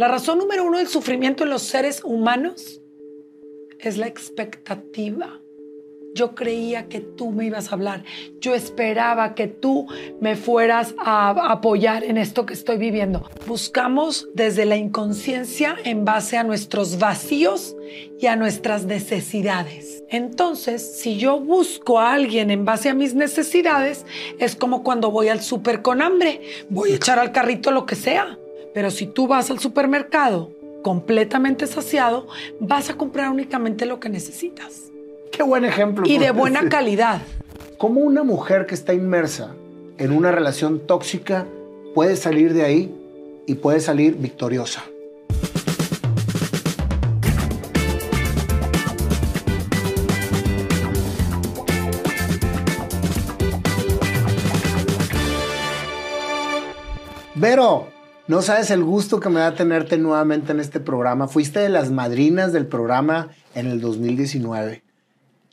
La razón número uno del sufrimiento en los seres humanos es la expectativa. Yo creía que tú me ibas a hablar. Yo esperaba que tú me fueras a apoyar en esto que estoy viviendo. Buscamos desde la inconsciencia en base a nuestros vacíos y a nuestras necesidades. Entonces, si yo busco a alguien en base a mis necesidades, es como cuando voy al súper con hambre. Voy a echar al carrito lo que sea. Pero si tú vas al supermercado completamente saciado, vas a comprar únicamente lo que necesitas. Qué buen ejemplo. Y de buena calidad. ¿Cómo una mujer que está inmersa en una relación tóxica puede salir de ahí y puede salir victoriosa? Vero, no sabes el gusto que me da tenerte nuevamente en este programa. Fuiste de las madrinas del programa en el 2019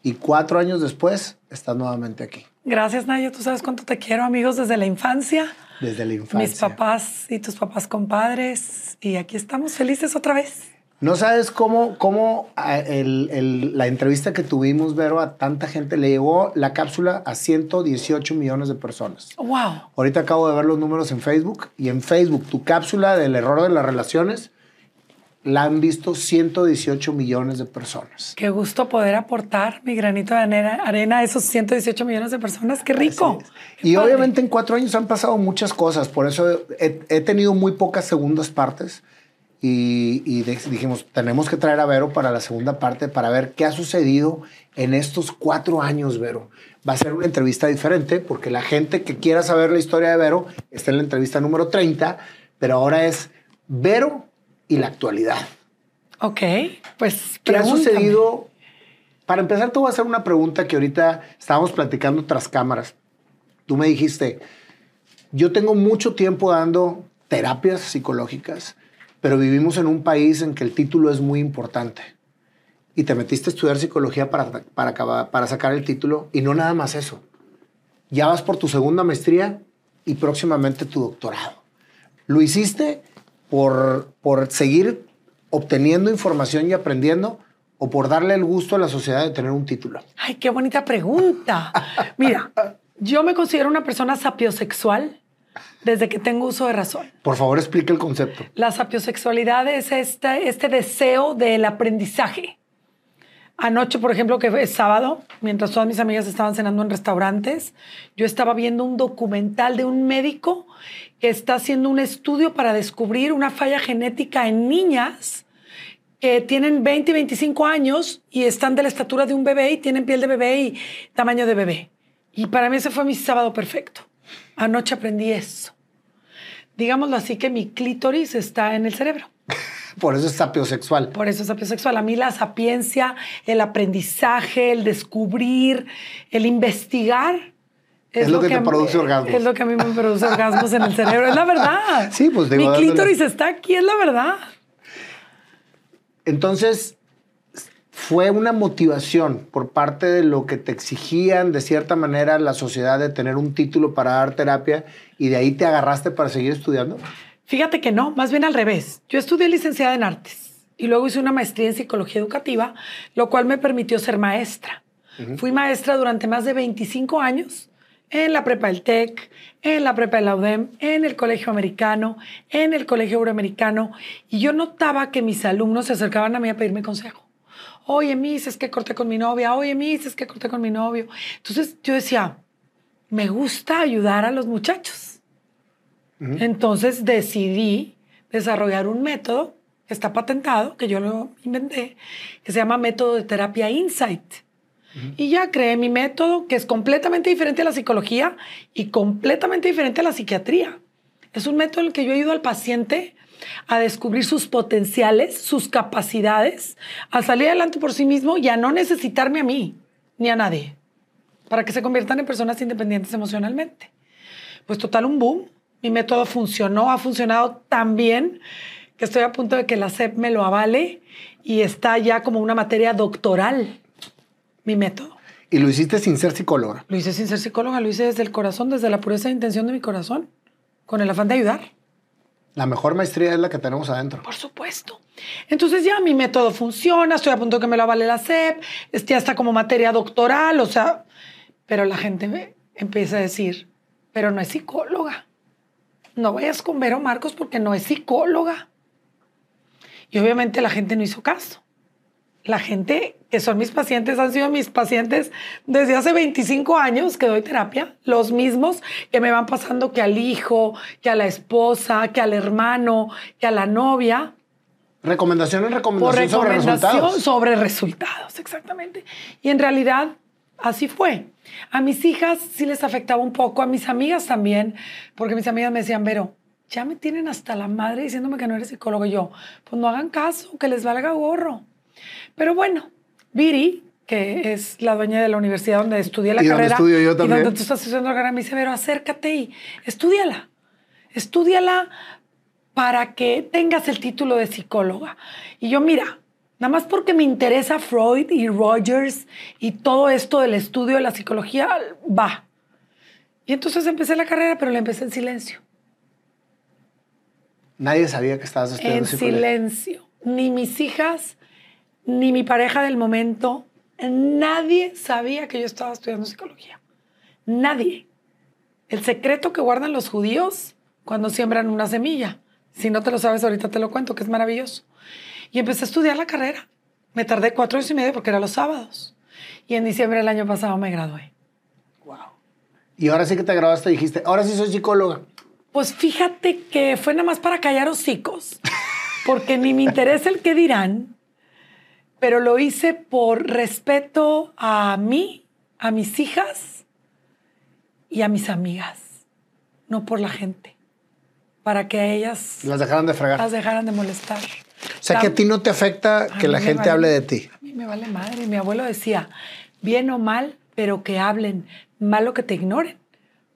y cuatro años después estás nuevamente aquí. Gracias, Nayo. Tú sabes cuánto te quiero, amigos, desde la infancia. Desde la infancia. Mis papás y tus papás compadres. Y aquí estamos felices otra vez. No sabes cómo, cómo el, el, la entrevista que tuvimos, Vero, a tanta gente le llegó la cápsula a 118 millones de personas. ¡Wow! Ahorita acabo de ver los números en Facebook y en Facebook tu cápsula del error de las relaciones la han visto 118 millones de personas. Qué gusto poder aportar mi granito de arena a esos 118 millones de personas. Qué rico. y obviamente en cuatro años han pasado muchas cosas. Por eso he, tenido muy pocas segundas partes. Y, y, dijimos, tenemos que traer a Vero para la segunda parte para ver qué ha sucedido en estos cuatro años, Vero. Va a ser una entrevista diferente porque la gente que quiera saber la historia de Vero está en la entrevista número 30, pero ahora es Vero y la actualidad. Ok, pues ¿Qué ha sucedido? Para empezar, te voy a hacer una pregunta que ahorita estábamos platicando tras cámaras. Tú me dijiste, yo tengo mucho tiempo dando terapias psicológicas, pero vivimos en un país en que el título es muy importante. Y te metiste a estudiar psicología para, para, para sacar el título y no nada más eso. Ya vas por tu segunda maestría y próximamente tu doctorado. Lo hiciste por, por seguir obteniendo información y aprendiendo o por darle el gusto a la sociedad de tener un título? Ay, qué bonita pregunta. Mira, yo me considero una persona sapiosexual desde que tengo uso de razón. Por favor, explique el concepto. La sapiosexualidad es este, este deseo del aprendizaje. Anoche, por ejemplo, que es sábado, mientras todas mis amigas estaban cenando en restaurantes, yo estaba viendo un documental de un médico que está haciendo un estudio para descubrir una falla genética en niñas que tienen 20 y 25 años y están de la estatura de un bebé y tienen piel de bebé y tamaño de bebé. Y para mí ese fue mi sábado perfecto. Anoche aprendí eso. Digámoslo así que mi clítoris está en el cerebro. Por eso es sapiosexual. Por eso es sapiosexual. A mí la sapiencia, el aprendizaje, el descubrir, el investigar. Es, lo, que, te produce orgasmos. Es lo que a mí me produce orgasmos en el cerebro. Es la verdad. Sí, pues digo, Mi clítoris está aquí, es la verdad. Entonces, fue una motivación por parte de lo que te exigían de cierta manera la sociedad de tener un título para dar terapia y de ahí te agarraste para seguir estudiando. Fíjate que no, más bien al revés. Yo estudié licenciada en artes y luego hice una maestría en psicología educativa, lo cual me permitió ser maestra. Fui maestra durante más de 25 años en la prepa del TEC, en la prepa de la UDEM, en el colegio americano, en el colegio euroamericano, y yo notaba que mis alumnos se acercaban a mí a pedirme consejo. Oye, Miss, es que corté con mi novia. Oye, Miss, es que corté con mi novio. Entonces yo decía, me gusta ayudar a los muchachos. Entonces decidí desarrollar un método que está patentado, que yo lo inventé, que se llama método de terapia Insight. Y ya creé mi método que es completamente diferente a la psicología y completamente diferente a la psiquiatría. Es un método en el que yo ayudo al paciente a descubrir sus potenciales, sus capacidades, a salir adelante por sí mismo y a no necesitarme a mí ni a nadie para que se conviertan en personas independientes emocionalmente. Pues total un boom. Mi método funcionó, ha funcionado tan bien que estoy a punto de que la SEP me lo avale y está ya como una materia doctoral mi método. ¿Y lo hiciste sin ser psicóloga? Lo hice sin ser psicóloga, lo hice desde el corazón, desde la pureza de intención de mi corazón, con el afán de ayudar. La mejor maestría es la que tenemos adentro. Por supuesto. Entonces ya mi método funciona, estoy a punto de que me lo avale la SEP, ya está como materia doctoral, o sea, pero la gente me empieza a decir, pero no es psicóloga. No vayas con Vero Marcos porque no es psicóloga. Y obviamente la gente no hizo caso. La gente que son mis pacientes han sido mis pacientes desde hace 25 años que doy terapia, los mismos que me van pasando que al hijo, que a la esposa, que al hermano, que a la novia. Recomendación en recomendación, sobre resultados. Sobre resultados, exactamente. Y en realidad así fue. A mis hijas sí les afectaba un poco, a mis amigas también, porque mis amigas me decían, Vero, ya me tienen hasta la madre diciéndome que no eres psicólogo. Y yo, pues no hagan caso, que les valga gorro. Pero bueno, Viri, que es la dueña de la universidad donde estudié la y carrera. estudio yo también. Y donde tú estás estudiando la carrera, me dice, Vero, acércate y estudiala. Estudiala para que tengas el título de psicóloga. Y yo, mira, Nada más porque me interesa Freud y Rogers y todo esto del estudio de la psicología, va. Y entonces empecé la carrera, pero la empecé en silencio. Nadie sabía que estabas estudiando En silencio. Ni mis hijas, ni mi pareja del momento, nadie sabía que yo estaba estudiando psicología. Nadie. El secreto que guardan los judíos cuando siembran una semilla. Si no te lo sabes, ahorita te lo cuento, que es maravilloso. Y empecé a estudiar la carrera. Me tardé cuatro años y medio porque era los sábados. Y en diciembre del año pasado me gradué. Wow. Y ahora sí que te graduaste dijiste, ahora sí soy psicóloga. Pues fíjate que fue nada más para callar hocicos, porque ni me interesa el qué dirán, pero lo hice por respeto a mí, a mis hijas y a mis amigas, no por la gente, para que a ellas las dejaran de fregar. Las dejaran de molestar. O sea, que a ti no te afecta que la gente hable de ti. A mí me vale madre. Mi abuelo decía, bien o mal, pero que hablen, malo que te ignoren.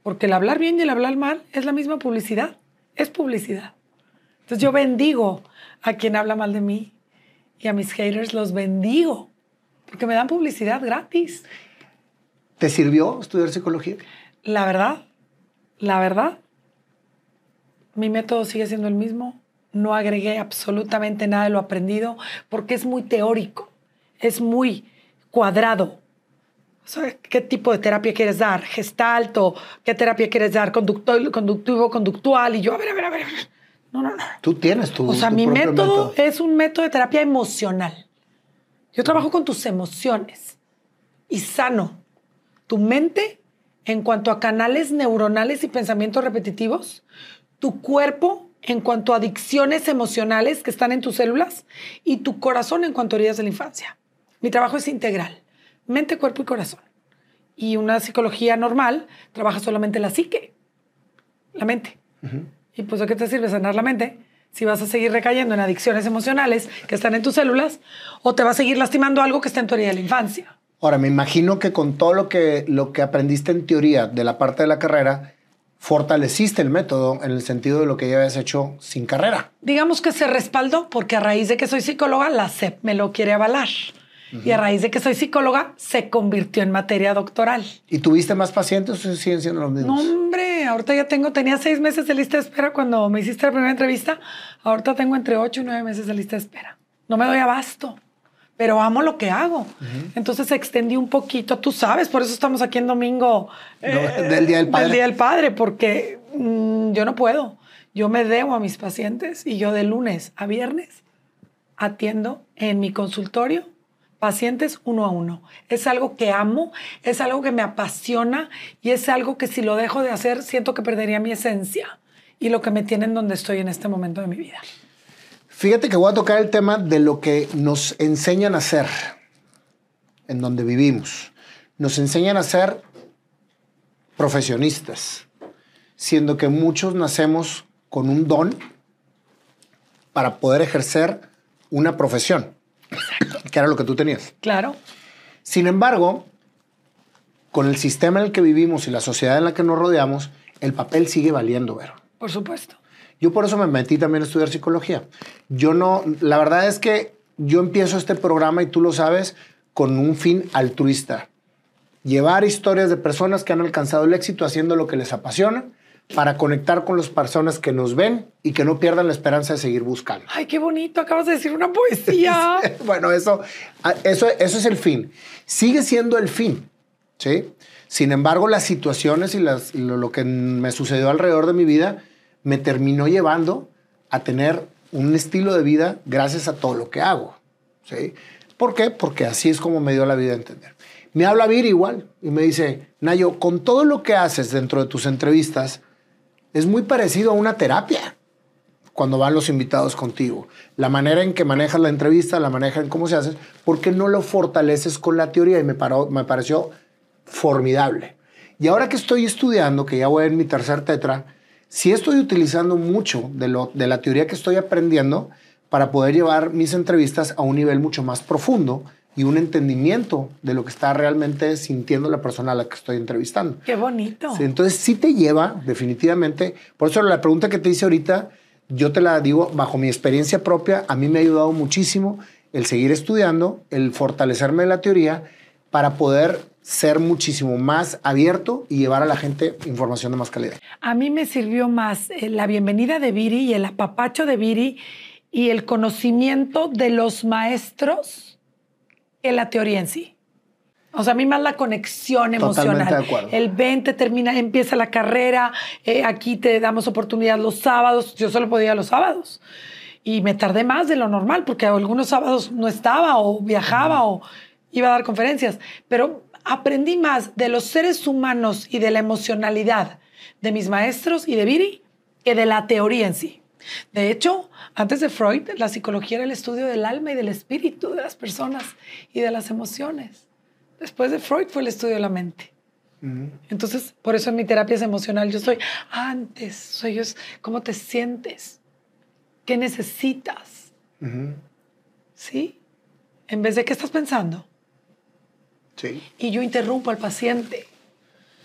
Porque el hablar bien y el hablar mal es la misma publicidad. Es publicidad. Entonces yo bendigo a quien habla mal de mí y a mis haters los bendigo porque me dan publicidad gratis. ¿Te sirvió estudiar psicología? La verdad, la verdad, mi método sigue siendo el mismo no agregué absolutamente nada de lo aprendido porque es muy teórico, es muy cuadrado. ¿Qué tipo de terapia quieres dar? ¿Gestalto? ¿Qué terapia quieres dar? ¿Conductivo, conductual? Y yo, a ver, a ver, a ver. No, no, no. Tú tienes tu. O sea, mi método, es un método de terapia emocional. Yo trabajo con tus emociones y sano tu mente en cuanto a canales neuronales y pensamientos repetitivos, tu cuerpo en cuanto a adicciones emocionales que están en tus células y tu corazón en cuanto a heridas de la infancia. Mi trabajo es integral, mente, cuerpo y corazón. Y una psicología normal trabaja solamente la psique, la mente. Y pues, ¿de qué te sirve sanar la mente? Si vas a seguir recayendo en adicciones emocionales que están en tus células o te va a seguir lastimando algo que está en tu herida de la infancia. Ahora, me imagino que con todo lo que, lo que aprendiste en teoría de la parte de la carrera, fortaleciste el método en el sentido de lo que ya habías hecho sin carrera. Digamos que se respaldó porque a raíz de que soy psicóloga, la SEP me lo quiere avalar. Y a raíz de que soy psicóloga, se convirtió en materia doctoral. ¿Y tuviste más pacientes o siguen siendo los mismos? No, hombre, ahorita ya tengo, tenía seis meses de lista de espera cuando me hiciste la primera entrevista. Ahorita tengo entre ocho y nueve meses de lista de espera. No me doy abasto pero amo lo que hago. Entonces extendí un poquito, tú sabes, por eso estamos aquí en domingo eh, del Día del Padre. Del Día del Padre, porque mm, yo no puedo. Yo me debo a mis pacientes y yo de lunes a viernes atiendo en mi consultorio pacientes uno a uno. Es algo que amo, es algo que me apasiona y es algo que si lo dejo de hacer siento que perdería mi esencia y lo que me tiene en donde estoy en este momento de mi vida. Fíjate que voy a tocar el tema de lo que nos enseñan a hacer en donde vivimos. Nos enseñan a ser profesionistas, siendo que muchos nacemos con un don para poder ejercer una profesión, que era lo que tú tenías. Claro. Sin embargo, con el sistema en el que vivimos y la sociedad en la que nos rodeamos, el papel sigue valiendo, Vero. Por supuesto. Yo por eso me metí también a estudiar psicología. Yo no, la verdad es que yo empiezo este programa y tú lo sabes con un fin altruista. Llevar historias de personas que han alcanzado el éxito haciendo lo que les apasiona para conectar con las personas que nos ven y que no pierdan la esperanza de seguir buscando. Ay, qué bonito, acabas de decir una poesía. bueno, eso, eso, eso es el fin. Sigue siendo el fin, ¿sí? Sin embargo, las situaciones y las, lo que me sucedió alrededor de mi vida me terminó llevando a tener un estilo de vida gracias a todo lo que hago. ¿sí? ¿Por qué? Porque así es como me dio la vida a entender. Me habla Vir igual y me dice, Nayo, con todo lo que haces dentro de tus entrevistas, es muy parecido a una terapia cuando van los invitados contigo. La manera en que manejas la entrevista, la manera en cómo se hace, ¿por qué no lo fortaleces con la teoría? Y me, paró, me pareció formidable. Y ahora que estoy estudiando, que ya voy en mi tercer tetra, sí estoy utilizando mucho de, lo, de la teoría que estoy aprendiendo para poder llevar mis entrevistas a un nivel mucho más profundo y un entendimiento de lo que está realmente sintiendo la persona a la que estoy entrevistando. Qué bonito. entonces sí te lleva definitivamente. Por eso la pregunta que te hice ahorita, yo te la digo bajo mi experiencia propia, a mí me ha ayudado muchísimo el seguir estudiando, el fortalecerme en la teoría para poder ser muchísimo más abierto y llevar a la gente información de más calidad. A mí me sirvió más eh, la bienvenida de Viri y el apapacho de Viri y el conocimiento de los maestros que la teoría en sí. O sea, a mí más la conexión emocional. De acuerdo. El 20 termina, empieza la carrera, eh, aquí te damos oportunidad los sábados, yo solo podía los sábados. Y me tardé más de lo normal porque algunos sábados no estaba o viajaba o iba a dar conferencias. Pero aprendí más de los seres humanos y de la emocionalidad de mis maestros y de Viri que de la teoría en sí. De hecho, antes de Freud, la psicología era el estudio del alma y del espíritu de las personas y de las emociones. Después de Freud fue el estudio de la mente. Entonces, por eso en mi terapia es emocional. Yo soy antes, soy yo, ¿cómo te sientes? ¿Qué necesitas? ¿Sí? En vez de qué estás pensando. Y yo interrumpo al paciente.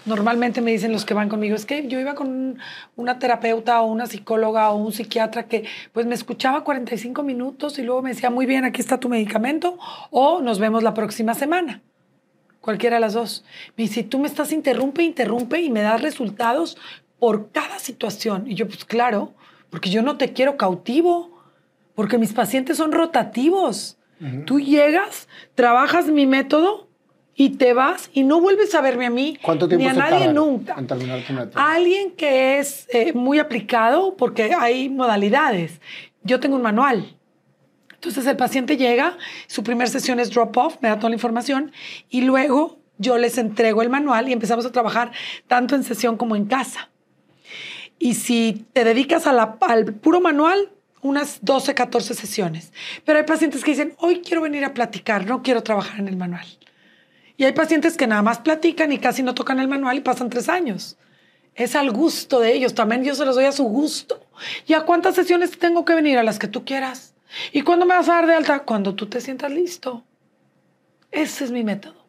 Normalmente me dicen los que van conmigo, es que yo iba con una terapeuta o una psicóloga o un psiquiatra que pues me escuchaba 45 minutos y luego me decía, muy bien, aquí está tu medicamento o nos vemos la próxima semana. Cualquiera de las dos. Me dice, tú me estás interrumpe, interrumpe y me das resultados por cada situación. Y yo, pues claro, porque yo no te quiero cautivo, porque mis pacientes son rotativos. Tú llegas, trabajas mi método y te vas y no vuelves a verme a mí ¿Cuánto tiempo ni a nadie nunca. En terminar tu Alguien que es eh, muy aplicado porque hay modalidades. Yo tengo un manual. Entonces el paciente llega, su primera sesión es drop off, me da toda la información y luego yo les entrego el manual y empezamos a trabajar tanto en sesión como en casa. Y si te dedicas a la, al puro manual, unas 12, 14 sesiones. Pero hay pacientes que dicen, hoy quiero venir a platicar, no quiero trabajar en el manual. Y hay pacientes que nada más platican y casi no tocan el manual y pasan tres años. Es al gusto de ellos. También yo se los doy a su gusto. ¿Y a cuántas sesiones tengo que venir? A las que tú quieras. ¿Y cuándo me vas a dar de alta? Cuando tú te sientas listo. Ese es mi método.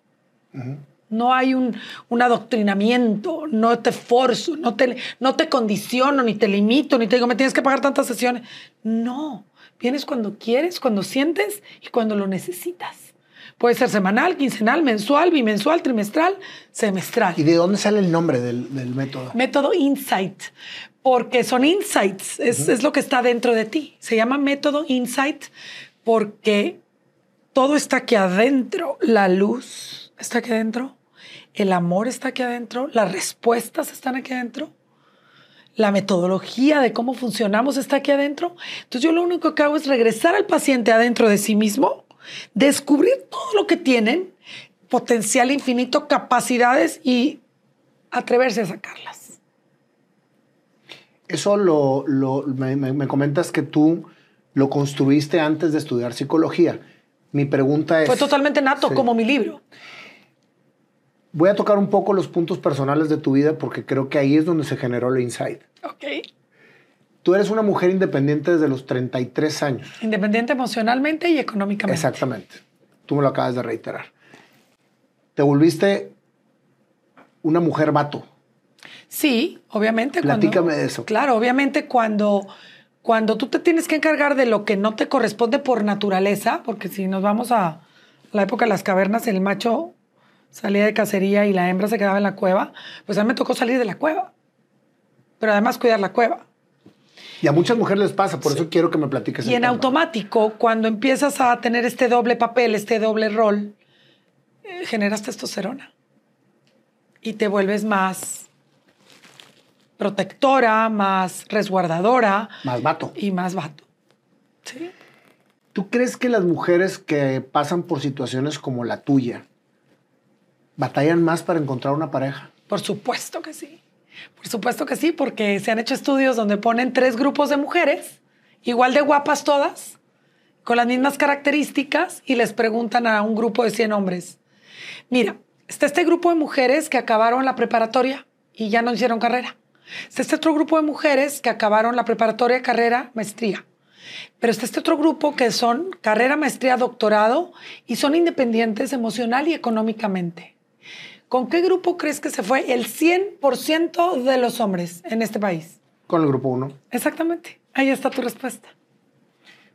No hay un, un, adoctrinamiento, no te forzo, no te, no te condiciono, ni te limito, ni te digo, me tienes que pagar tantas sesiones. No, vienes cuando quieres, cuando sientes y cuando lo necesitas. Puede ser semanal, quincenal, mensual, bimensual, trimestral, semestral. ¿Y de dónde sale el nombre del, método? Método Insight, porque son insights, es, es, lo que está dentro de ti. Se llama método Insight porque todo está aquí adentro. La luz está aquí adentro, el amor está aquí adentro, las respuestas están aquí adentro la metodología de cómo funcionamos está aquí adentro. Entonces yo lo único que hago es regresar al paciente adentro de sí mismo descubrir todo lo que tienen, potencial infinito, capacidades y atreverse a sacarlas. Eso lo, me, comentas que tú lo construiste antes de estudiar psicología. Mi pregunta es... Fue totalmente nato, como mi libro. Voy a tocar un poco los puntos personales de tu vida porque creo que ahí es donde se generó el insight. Ok. Tú eres una mujer independiente desde los 33 años. Independiente emocionalmente y económicamente. Exactamente. Tú me lo acabas de reiterar. Te volviste una mujer vato. Sí, obviamente. Platícame de eso. Claro, obviamente cuando, cuando tú te tienes que encargar de lo que no te corresponde por naturaleza, porque si nos vamos a la época de las cavernas, el macho salía de cacería y la hembra se quedaba en la cueva, pues a mí me tocó salir de la cueva, pero además cuidar la cueva. Y a muchas mujeres les pasa, por eso quiero que me platiques. Y en automático, cuando empiezas a tener este doble papel, este doble rol, eh, generas testosterona. Y te vuelves más protectora, más resguardadora. Más vato. Y más vato. ¿Sí? ¿Tú crees que las mujeres que pasan por situaciones como la tuya batallan más para encontrar una pareja? Por supuesto que sí. Por supuesto que sí, porque se han hecho estudios donde ponen tres grupos de mujeres, igual de guapas todas, con las mismas características, y les preguntan a un grupo de 100 hombres, mira, está este grupo de mujeres que acabaron la preparatoria y ya no hicieron carrera. Está este otro grupo de mujeres que acabaron la preparatoria, carrera, maestría. Pero está este otro grupo que son carrera, maestría, doctorado y son independientes emocional y económicamente. ¿Con qué grupo crees que se fue el 100% de los hombres en este país? Con el grupo 1. Exactamente. Ahí está tu respuesta.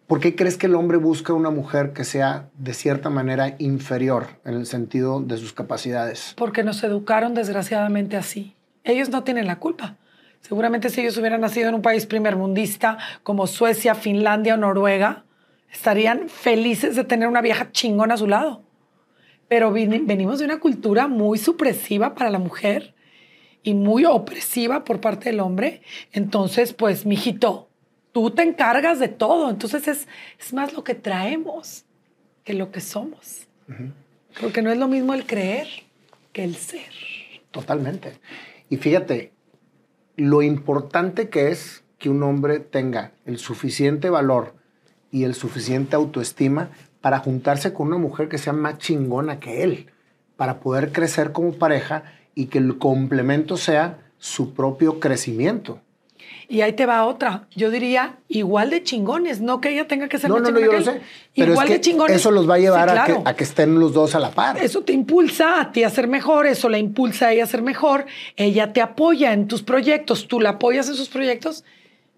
¿Por qué crees que el hombre busca una mujer que sea de cierta manera inferior en el sentido de sus capacidades? Porque nos educaron desgraciadamente así. Ellos no tienen la culpa. Seguramente si ellos hubieran nacido en un país primermundista como Suecia, Finlandia o Noruega, estarían felices de tener una vieja chingona a su lado pero venimos de una cultura muy supresiva para la mujer y muy opresiva por parte del hombre. Entonces, pues, mijito, tú te encargas de todo. Entonces es, es más lo que traemos que lo que somos. Porque no es lo mismo el creer que el ser. Totalmente. Y fíjate, lo importante que es que un hombre tenga el suficiente valor y el suficiente autoestima para juntarse con una mujer que sea más chingona que él, para poder crecer como pareja y que el complemento sea su propio crecimiento. Y ahí te va otra. Yo diría igual de chingones, no que ella tenga que ser no, más no, no, yo que sé. Pero igual de chingones. Eso los va a llevar a, que, a, que, estén los dos a la par. Eso te impulsa a ti a ser mejor, eso la impulsa a ella a ser mejor. Ella te apoya en tus proyectos, tú la apoyas en sus proyectos.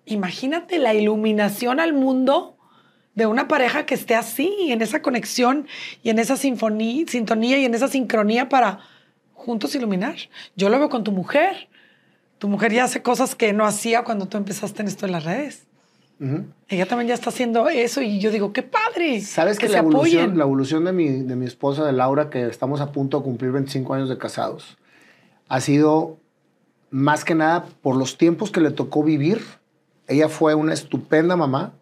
Imagínate la iluminación al mundo de una pareja que esté así, en esa conexión y en esa sinfonía, sintonía y en esa sincronía para juntos iluminar. Yo lo veo con tu mujer. Tu mujer ya hace cosas que no hacía cuando tú empezaste en esto en las redes. Ella también ya está haciendo eso y yo digo, qué padre. ¿Sabes que, la, evolución, la evolución de mi, de mi esposa, de Laura, que estamos a punto de cumplir 25 años de casados, ha sido más que nada por los tiempos que le tocó vivir. Ella fue una estupenda mamá,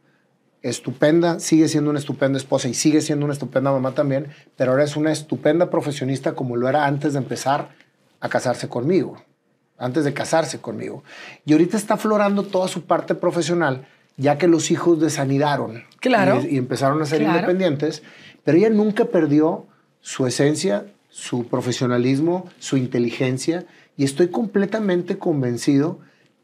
estupenda, sigue siendo una estupenda esposa y sigue siendo una estupenda mamá también, pero ahora es una estupenda profesionista como lo era antes de empezar a casarse conmigo, antes de casarse conmigo. Y ahorita está aflorando toda su parte profesional, ya que los hijos desanidaron claro. y, empezaron a ser independientes, pero ella nunca perdió su esencia, su profesionalismo, su inteligencia, y estoy completamente convencido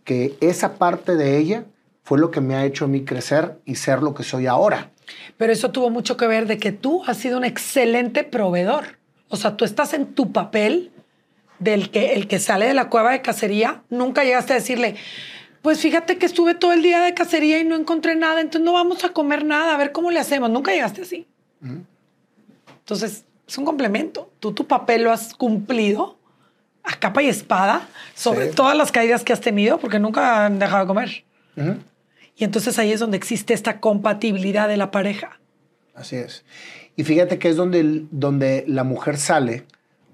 que esa parte de ella fue lo que me ha hecho a mí crecer y ser lo que soy ahora. Pero eso tuvo mucho que ver de que tú has sido un excelente proveedor. O sea, tú estás en tu papel del que el que sale de la cueva de cacería, nunca llegaste a decirle, pues fíjate que estuve todo el día de cacería y no encontré nada, entonces no vamos a comer nada, a ver cómo le hacemos. Nunca llegaste así. Entonces, es un complemento. Tú tu papel lo has cumplido a capa y espada sobre todas las caídas que has tenido porque nunca han dejado de comer. Y entonces ahí es donde existe esta compatibilidad de la pareja. Así es. Y fíjate que es donde, donde la mujer sale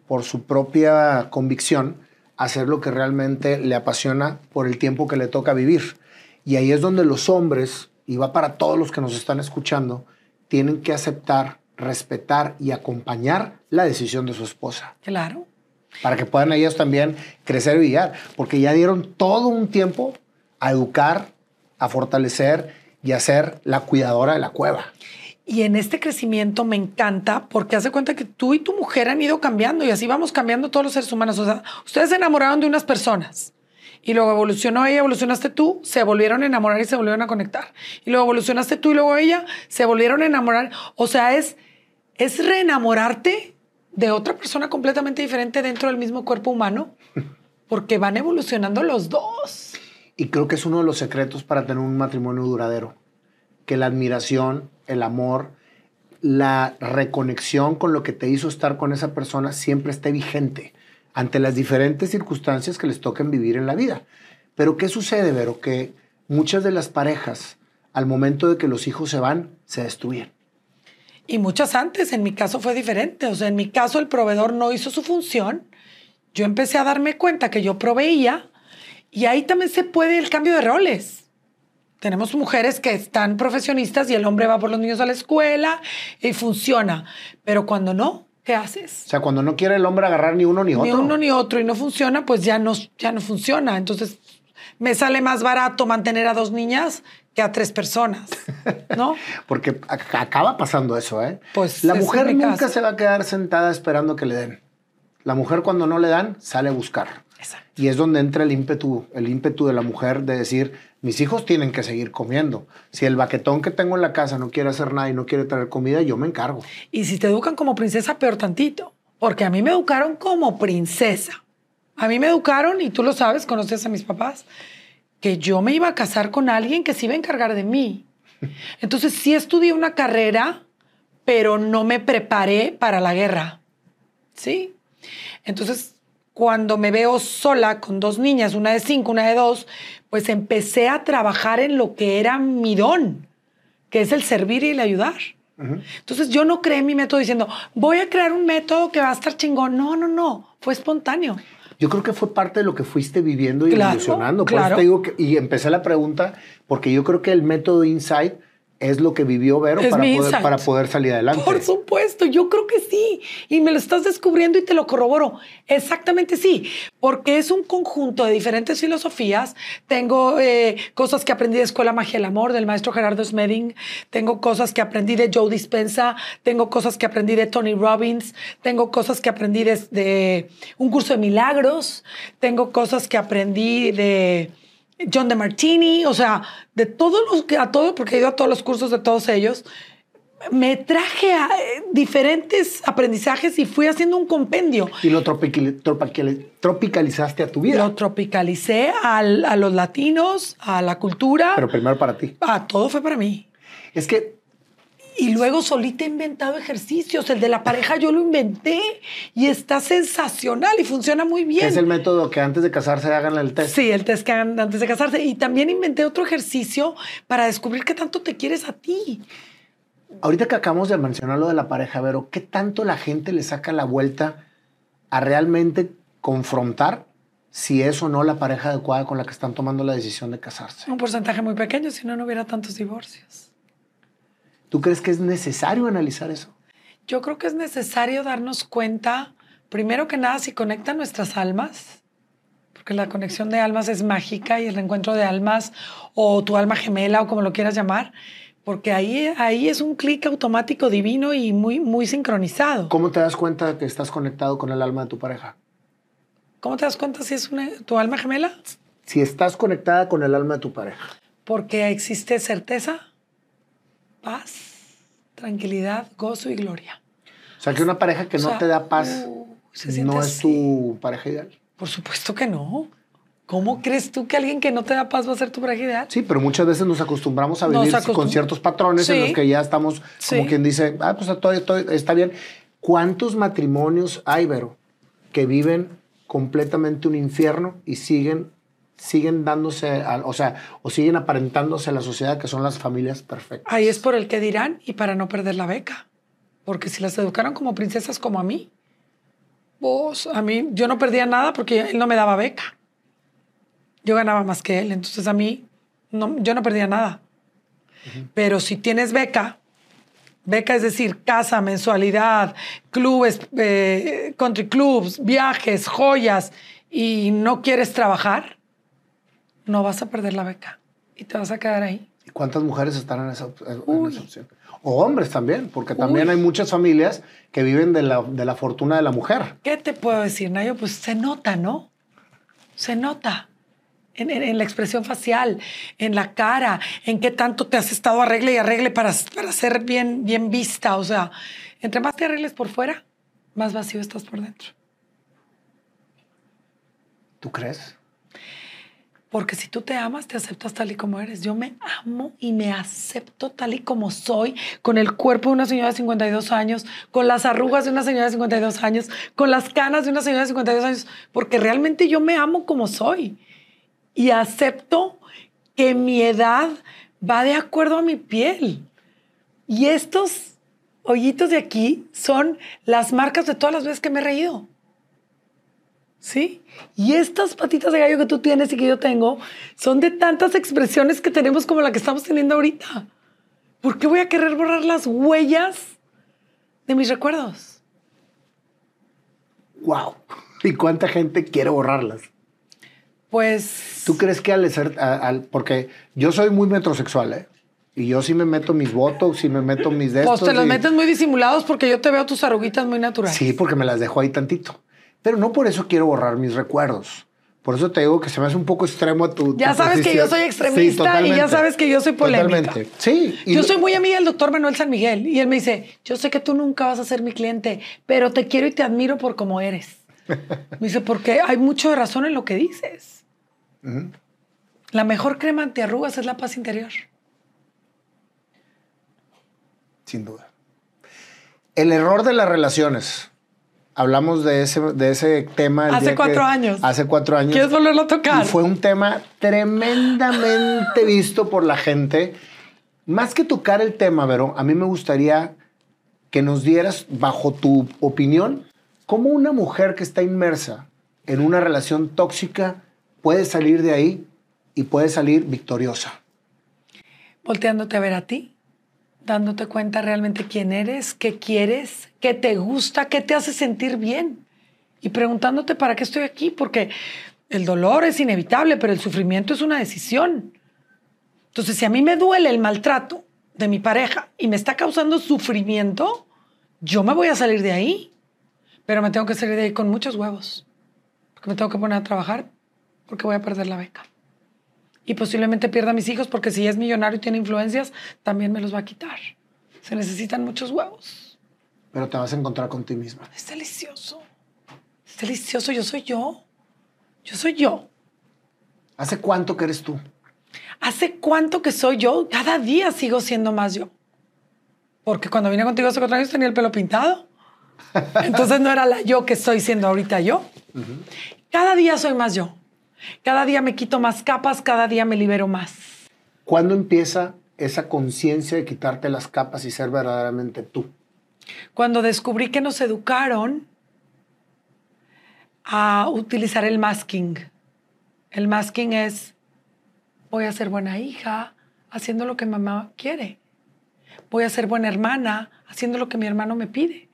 por su propia convicción a hacer lo que realmente le apasiona por el tiempo que le toca vivir. Y ahí es donde los hombres, y va para todos los que nos están escuchando, tienen que aceptar, respetar y acompañar la decisión de su esposa. Claro. Para que puedan ellos también crecer y guiar, porque ya dieron todo un tiempo a educar, a fortalecer y a ser la cuidadora de la cueva. Y en este crecimiento me encanta porque hace cuenta que tú y tu mujer han ido cambiando y así vamos cambiando todos los seres humanos. O sea, ustedes se enamoraron de unas personas Y luego evolucionó ella, evolucionaste tú, se volvieron a enamorar y se volvieron a conectar. Y luego evolucionaste tú y luego ella, se volvieron a enamorar. O sea, es, es reenamorarte de otra persona completamente diferente dentro del mismo cuerpo humano, porque van evolucionando los dos. Y creo que es uno de los secretos para tener un matrimonio duradero, que la admiración, el amor, la reconexión con lo que te hizo estar con esa persona siempre esté vigente ante las diferentes circunstancias que les toquen vivir en la vida. Pero ¿qué sucede, Vero? Que muchas de las parejas, al momento de que los hijos se van, se destruyen. Y muchas antes, en mi caso fue diferente. O sea, en mi caso el proveedor no hizo su función. Yo empecé a darme cuenta que yo proveía y ahí también se puede el cambio de roles. Tenemos mujeres que están profesionistas y el hombre va por los niños a la escuela y funciona. Pero cuando no, ¿qué haces? O sea, cuando no quiere el hombre agarrar ni uno ni otro. Ni uno ni otro y no funciona, pues ya no, ya no funciona. Entonces, me sale más barato mantener a dos niñas que a tres personas, ¿no? Porque acaba pasando eso, ¿eh? Pues la mujer nunca se va a quedar sentada esperando que le den. La mujer cuando no le dan, sale a buscar. Y es donde entra el ímpetu, el ímpetu de la mujer de decir, mis hijos tienen que seguir comiendo. Si el baquetón que tengo en la casa no quiere hacer nada y no quiere traer comida, yo me encargo. Y si te educan como princesa, peor tantito. Porque a mí me educaron como princesa. A mí me educaron, y tú lo sabes, conoces a mis papás, que yo me iba a casar con alguien que se iba a encargar de mí. Entonces sí estudié una carrera, pero no me preparé para la guerra. ¿Sí? Entonces cuando me veo sola con dos niñas, una de cinco, una de dos, pues empecé a trabajar en lo que era mi don, que es el servir y el ayudar. Entonces yo no creé mi método diciendo, voy a crear un método que va a estar chingón. No, no, no, fue espontáneo. Yo creo que fue parte de lo que fuiste viviendo y evolucionando. Por eso te digo que, y empecé la pregunta, porque yo creo que el método Insight es lo que vivió Vero para poder, para poder, salir adelante. Por supuesto, yo creo que sí. Y me lo estás descubriendo y te lo corroboro. Exactamente sí, porque es un conjunto de diferentes filosofías. Tengo eh, cosas que aprendí de Escuela Magia del Amor del maestro Gerardo Smeding. Tengo cosas que aprendí de Joe Dispensa. Tengo cosas que aprendí de Tony Robbins. Tengo cosas que aprendí de, de un curso de milagros. Tengo cosas que aprendí de John de Martini, o sea, de todos los, a todo, porque he ido a todos los cursos de todos ellos, me traje a eh, diferentes aprendizajes y fui haciendo un compendio. Y lo tropicalizaste a tu vida. Lo tropicalicé a los latinos, a la cultura. Pero primero para ti. Ah, todo fue para mí. Es que y luego solita he inventado ejercicios. El de la pareja yo lo inventé y está sensacional y funciona muy bien. Es el método que antes de casarse hagan el test. Sí, el test que hagan antes de casarse. Y también inventé otro ejercicio para descubrir qué tanto te quieres a ti. Ahorita que acabamos de mencionar lo de la pareja, Vero, ¿qué tanto la gente le saca la vuelta a realmente confrontar si es o no la pareja adecuada con la que están tomando la decisión de casarse? Un porcentaje muy pequeño, si no, no hubiera tantos divorcios. ¿Tú crees que es necesario analizar eso? Yo creo que es necesario darnos cuenta, primero que nada, si conectan nuestras almas, porque la conexión de almas es mágica y el reencuentro de almas o tu alma gemela o como lo quieras llamar, porque ahí, ahí es un clic automático divino y muy, muy sincronizado. ¿Cómo te das cuenta de que estás conectado con el alma de tu pareja? ¿Cómo te das cuenta si es tu alma gemela? Si estás conectada con el alma de tu pareja. Porque existe certeza, paz, tranquilidad, gozo y gloria. O sea, que una pareja que no te da paz uh, no es tu pareja ideal. Por supuesto que no. ¿Cómo crees tú que alguien que no te da paz va a ser tu pareja ideal? Sí, pero muchas veces nos acostumbramos a vivir con ciertos patrones en los que ya estamos, como quien dice, ah, pues todo, todo, está bien. ¿Cuántos matrimonios hay, Vero, que viven completamente un infierno y siguen siguen dándose, o sea, o siguen aparentándose a la sociedad que son las familias perfectas. Ahí es por el que dirán y para no perder la beca. Porque si las educaron como princesas como a mí, vos, a mí, yo no perdía nada porque él no me daba beca. Yo ganaba más que él, entonces a mí, no, yo no perdía nada. Pero si tienes beca, beca es decir, casa, mensualidad, clubes, eh, country clubs, viajes, joyas, y no quieres trabajar, no vas a perder la beca y te vas a quedar ahí. ¿Y cuántas mujeres están en esa, opción? O hombres también, porque también hay muchas familias que viven de la, de la fortuna de la mujer. ¿Qué te puedo decir, Nayo? Pues se nota, ¿no? Se nota. en, la expresión facial, en la cara, en qué tanto te has estado arregle y arregle para, para ser bien, bien vista. O sea, entre más te arregles por fuera, más vacío estás por dentro. ¿Tú crees? Porque si tú te amas, te aceptas tal y como eres. Yo me amo y me acepto tal y como soy, con el cuerpo de una señora de 52 años, con las arrugas de una señora de 52 años, con las canas de una señora de 52 años, porque realmente yo me amo como soy y acepto que mi edad va de acuerdo a mi piel. Y estos hoyitos de aquí son las marcas de todas las veces que me he reído. ¿Sí? Y estas patitas de gallo que tú tienes y que yo tengo son de tantas expresiones que tenemos como la que estamos teniendo ahorita. ¿Por qué voy a querer borrar las huellas de mis recuerdos? ¡Wow! ¿Y cuánta gente quiere borrarlas? Pues. ¿Tú crees que al ser. Al, porque yo soy muy metrosexual, ¿eh? Y yo sí me meto mis votos y me meto mis de Pues te los metes muy disimulados porque yo te veo tus arruguitas muy naturales. Sí, porque me las dejo ahí tantito. Pero no por eso quiero borrar mis recuerdos. Por eso te digo que se me hace un poco extremo a tu. Ya sabes que yo soy extremista y ya sabes que yo soy polémica. Totalmente. Sí. Yo soy muy amiga del doctor Manuel San Miguel y él me dice: Yo sé que tú nunca vas a ser mi cliente, pero te quiero y te admiro por cómo eres. me dice: Porque hay mucho de razón en lo que dices. La mejor crema antiarrugas es la paz interior. Sin duda. El error de las relaciones. Hablamos de ese, de ese tema. hace cuatro años. Hace cuatro años. ¿Quieres volverlo a tocar? fue un tema tremendamente visto por la gente. Más que tocar el tema, Vero, a mí me gustaría que nos dieras, bajo tu opinión, cómo una mujer que está inmersa en una relación tóxica puedes salir de ahí y puedes salir victoriosa. Volteándote a ver a ti, dándote cuenta realmente quién eres, qué quieres, qué te gusta, qué te hace sentir bien. Y preguntándote para qué estoy aquí, porque el dolor es inevitable, pero el sufrimiento es una decisión. Entonces, si a mí me duele el maltrato de mi pareja y me está causando sufrimiento, yo me voy a salir de ahí. Pero me tengo que salir de ahí con muchos huevos. Porque me tengo que poner a trabajar porque voy a perder la beca. Y posiblemente pierda a mis hijos porque si es millonario y tiene influencias, también me los va a quitar. Se necesitan muchos huevos. Pero te vas a encontrar con ti misma. Es delicioso. Es delicioso. Yo soy yo. Yo soy yo. ¿Hace cuánto que eres tú? ¿Hace cuánto que soy yo? Cada día sigo siendo más yo. Porque cuando vine contigo hace cuatro años tenía el pelo pintado. Entonces no era la yo que estoy siendo ahorita yo. Cada día soy más yo. Cada día me quito más capas, cada día me libero más. ¿Cuándo empieza esa conciencia de quitarte las capas y ser verdaderamente tú? Cuando descubrí que nos educaron a utilizar el masking. El masking es, voy a ser buena hija haciendo lo que mamá quiere. Voy a ser buena hermana haciendo lo que mi hermano me pide.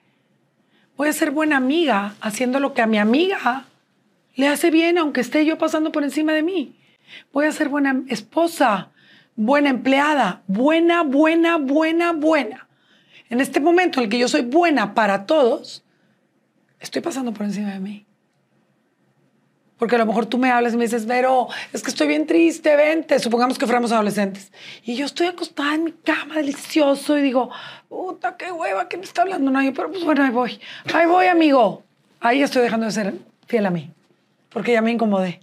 Voy a ser buena amiga haciendo lo que a mi amiga le hace bien aunque esté yo pasando por encima de mí. Voy a ser buena esposa, buena empleada, buena, buena, buena, buena. En este momento en el que yo soy buena para todos, estoy pasando por encima de mí. Porque a lo mejor tú me hablas y me dices, Vero, es que estoy bien triste, vente. Supongamos que fuéramos adolescentes. Y yo estoy acostada en mi cama, delicioso, y digo, puta, qué hueva, ¿quién me está hablando? Yo, pero pues bueno, ahí voy. Ahí voy, amigo. Ahí estoy dejando de ser fiel a mí porque ya me incomodé.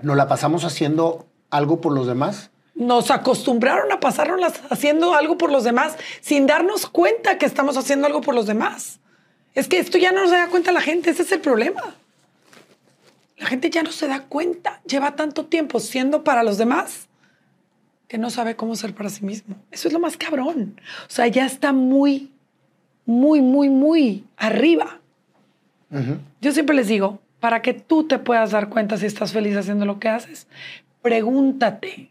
¿Nos la pasamos haciendo algo por los demás? Nos acostumbraron a pasarnos haciendo algo por los demás sin darnos cuenta que estamos haciendo algo por los demás. Es que esto ya no se da cuenta la gente, ese es el problema. La gente ya no se da cuenta, lleva tanto tiempo siendo para los demás que no sabe cómo ser para sí mismo. Eso es lo más cabrón. O sea, ya está muy, muy, muy, muy arriba. Yo siempre les digo, para que tú te puedas dar cuenta si estás feliz haciendo lo que haces, pregúntate,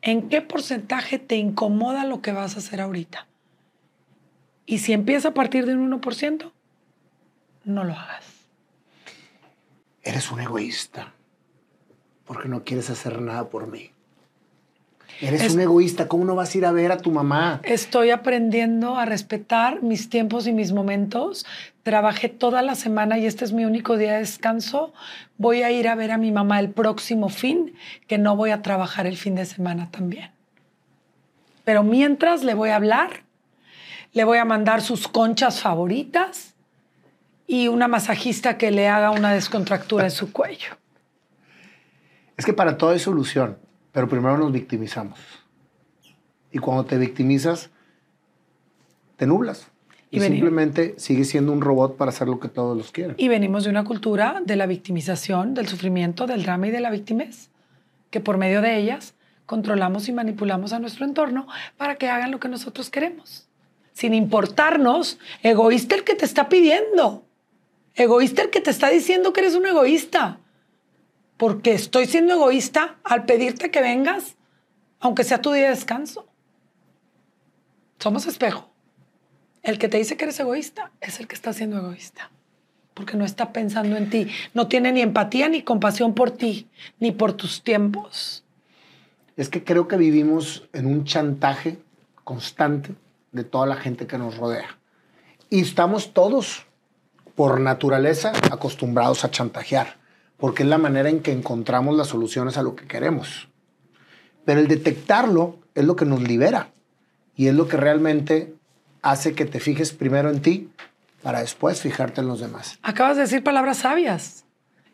¿en qué porcentaje te incomoda lo que vas a hacer ahorita? Y si empieza a partir de un 1%, no lo hagas. Eres un egoísta porque no quieres hacer nada por mí. Eres un egoísta, ¿cómo no vas a ir a ver a tu mamá? Estoy aprendiendo a respetar mis tiempos y mis momentos trabajé toda la semana y este es mi único día de descanso, voy a ir a ver a mi mamá el próximo fin, que no voy a trabajar el fin de semana también. Pero mientras le voy a hablar, le voy a mandar sus conchas favoritas y una masajista que le haga una descontractura en su cuello. Es que para todo hay solución, pero primero nos victimizamos. Y cuando te victimizas, te nublas. Y, simplemente sigues siendo un robot para hacer lo que todos los quieren. Y venimos de una cultura de la victimización, del sufrimiento, del drama y de la victimez, que por medio de ellas controlamos y manipulamos a nuestro entorno para que hagan lo que nosotros queremos. Sin importarnos, egoísta el que te está pidiendo. Egoísta el que te está diciendo que eres un egoísta. Porque estoy siendo egoísta al pedirte que vengas, aunque sea tu día de descanso. Somos espejo. El que te dice que eres egoísta es el que está siendo egoísta, porque no está pensando en ti, no tiene ni empatía ni compasión por ti, ni por tus tiempos. Es que creo que vivimos en un chantaje constante de toda la gente que nos rodea. Y estamos todos, por naturaleza, acostumbrados a chantajear, porque es la manera en que encontramos las soluciones a lo que queremos. Pero el detectarlo es lo que nos libera y es lo que realmente hace que te fijes primero en ti para después fijarte en los demás. Acabas de decir palabras sabias.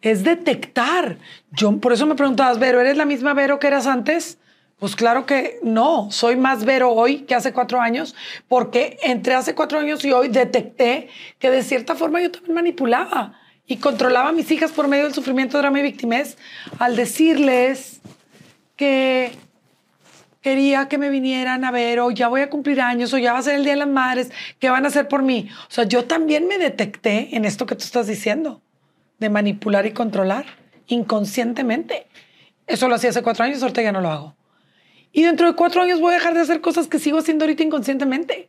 Es detectar. Yo, por eso me preguntabas, Vero, ¿eres la misma Vero que eras antes? Pues claro que no, soy más Vero hoy que hace cuatro años, porque entre hace cuatro años y hoy detecté que de cierta forma yo también manipulaba y controlaba a mis hijas por medio del sufrimiento, drama y victimez al decirles que quería que me vinieran a ver, o ya voy a cumplir años, o ya va a ser el Día de las Madres, ¿qué van a hacer por mí? O sea, yo también me detecté en esto que tú estás diciendo, de manipular y controlar inconscientemente. Eso lo hacía hace cuatro años, ahorita ya no lo hago. Y dentro de cuatro años voy a dejar de hacer cosas que sigo haciendo ahorita inconscientemente.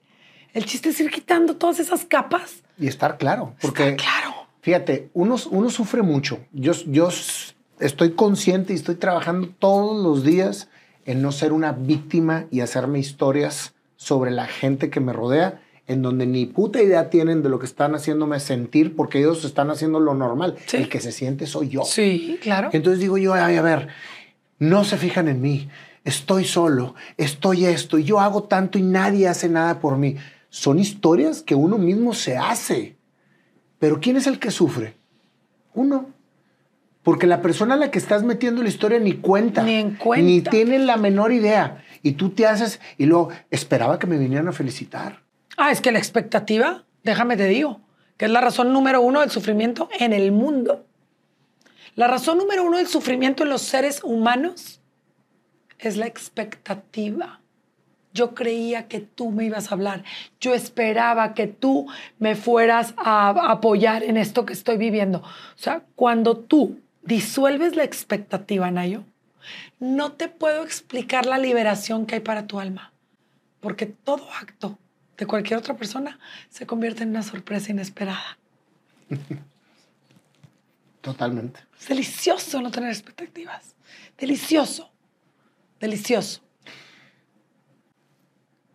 El chiste es ir quitando todas esas capas. Y estar claro. Porque, claro. Fíjate, uno, uno sufre mucho. Yo, yo estoy consciente y estoy trabajando todos los días en no ser una víctima y hacerme historias sobre la gente que me rodea, en donde ni puta idea tienen de lo que están haciéndome sentir, porque ellos están haciendo lo normal. El que se siente soy yo. Sí, claro. Entonces digo yo, a ver, no se fijan en mí, estoy solo, estoy esto, y yo hago tanto y nadie hace nada por mí. Son historias que uno mismo se hace. Pero ¿quién es el que sufre? Uno. Porque la persona a la que estás metiendo la historia ni cuenta. Ni en cuenta. Ni tiene la menor idea. Y tú te haces y luego esperaba que me vinieran a felicitar. Ah, es que la expectativa, déjame te digo, que es la razón número uno del sufrimiento en el mundo. La razón número uno del sufrimiento en los seres humanos es la expectativa. Yo creía que tú me ibas a hablar. Yo esperaba que tú me fueras a apoyar en esto que estoy viviendo. O sea, cuando tú disuelves la expectativa, Nayo, no te puedo explicar la liberación que hay para tu alma, porque todo acto de cualquier otra persona se convierte en una sorpresa inesperada. Totalmente. Es delicioso no tener expectativas. Delicioso. Delicioso.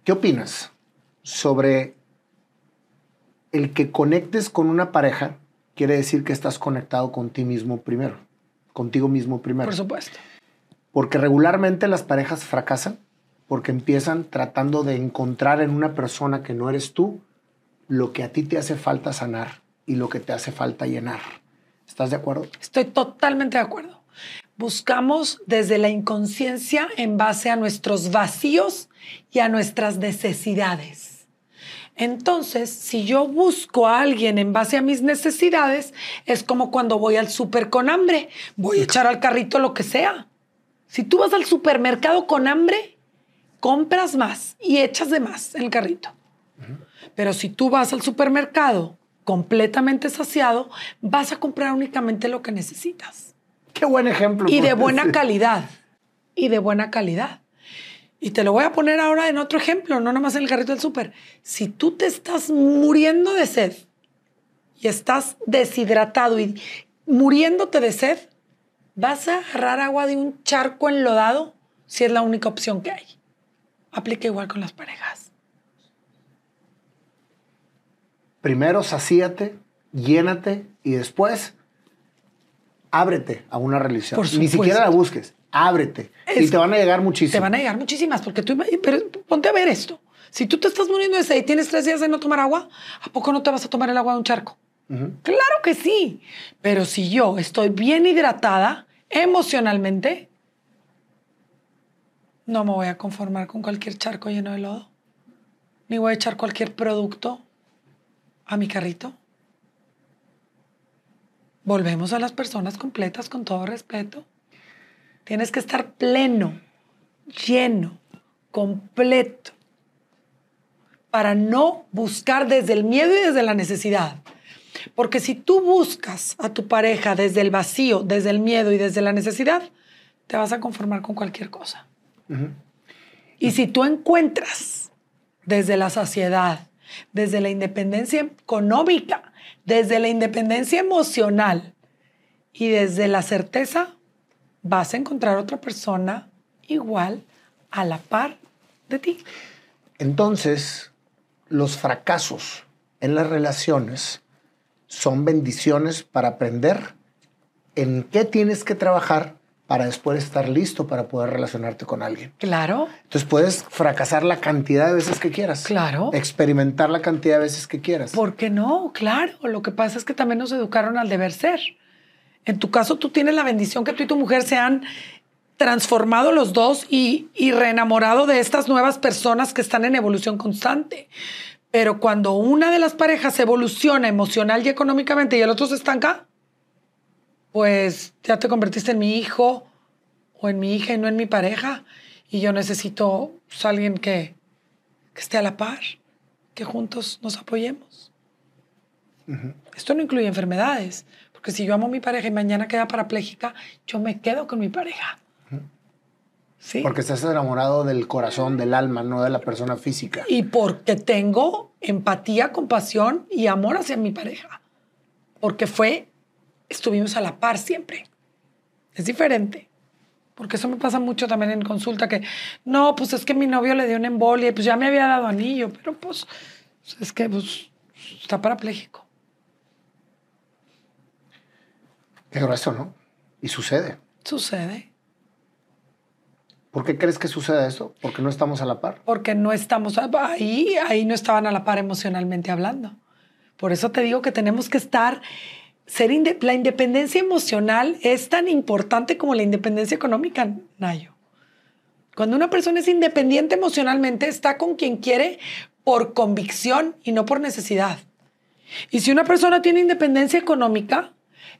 ¿Qué opinas sobre el que conectes con una pareja quiere decir que estás conectado con ti mismo primero, contigo mismo primero. Por supuesto. Porque regularmente las parejas fracasan porque empiezan tratando de encontrar en una persona que no eres tú lo que a ti te hace falta sanar y lo que te hace falta llenar. ¿Estás de acuerdo? Estoy totalmente de acuerdo. Buscamos desde la inconsciencia en base a nuestros vacíos y a nuestras necesidades. Entonces, si yo busco a alguien en base a mis necesidades, es como cuando voy al súper con hambre. Voy a echar al carrito lo que sea. Si tú vas al supermercado con hambre, compras más y echas de más el carrito. Pero si tú vas al supermercado completamente saciado, vas a comprar únicamente lo que necesitas. Qué buen ejemplo. Y de buena calidad. Y de buena calidad. Y te lo voy a poner ahora en otro ejemplo, no nomás en el carrito del súper. Si tú te estás muriendo de sed y estás deshidratado y muriéndote de sed, vas a agarrar agua de un charco enlodado si es la única opción que hay. Aplica igual con las parejas. primero sacíate, llénate y después ábrete a una religión. Por Ni siquiera la busques, ábrete. y te van a llegar muchísimo. Te van a llegar muchísimas, porque tú, pero ponte a ver esto. Si tú te estás muriendo de sed y tienes tres días de no tomar agua, ¿a poco no te vas a tomar el agua de un charco? Claro que sí. Pero si yo estoy bien hidratada emocionalmente, no me voy a conformar con cualquier charco lleno de lodo. Ni voy a echar cualquier producto a mi carrito. Volvemos a las personas completas con todo respeto. Tienes que estar pleno, lleno, completo, para no buscar desde el miedo y desde la necesidad. Porque si tú buscas a tu pareja desde el vacío, desde el miedo y desde la necesidad, te vas a conformar con cualquier cosa. Y si tú encuentras desde la saciedad, desde la independencia económica, desde la independencia emocional y desde la certeza, vas a encontrar otra persona igual a la par de ti. Entonces, los fracasos en las relaciones son bendiciones para aprender en qué tienes que trabajar para después estar listo para poder relacionarte con alguien. Claro, Entonces puedes fracasar la cantidad de veces que quieras. Claro. Experimentar la cantidad de veces que quieras. ¿por qué no? Claro, lo que pasa es que también nos educaron al deber ser. En tu caso, tú tienes la bendición que tú y tu mujer se han transformado los dos y, y reenamorado de estas nuevas personas que están en evolución constante. Pero cuando una de las parejas evoluciona emocional y económicamente y el otro se estanca, pues ya te convertiste en mi hijo o en mi hija y no en mi pareja. Y yo necesito pues, alguien que, que esté a la par, que juntos nos apoyemos. Esto no incluye enfermedades, porque si yo amo a mi pareja y mañana queda parapléjica, yo me quedo con mi pareja. ¿Sí? Porque estás enamorado del corazón, del alma, no de la persona física. y porque tengo empatía, compasión y amor hacia mi pareja. Porque fue, estuvimos a la par siempre. Es diferente. Porque eso me pasa mucho también en consulta, que no, pues es que mi novio le dio una embolia y pues ya me había dado anillo, pero pues es que pues, está parapléjico. Qué grueso, ¿no? Y sucede. Sucede. ¿Por qué crees que sucede eso? Porque no estamos a la par. porque no estamos ahí, ahí no estaban a la par emocionalmente hablando. Por eso te digo que tenemos que estar, ser inde- la independencia emocional es tan importante como la independencia económica, Nayo. Cuando una persona es independiente emocionalmente, está con quien quiere por convicción y no por necesidad. Y si una persona tiene independencia económica,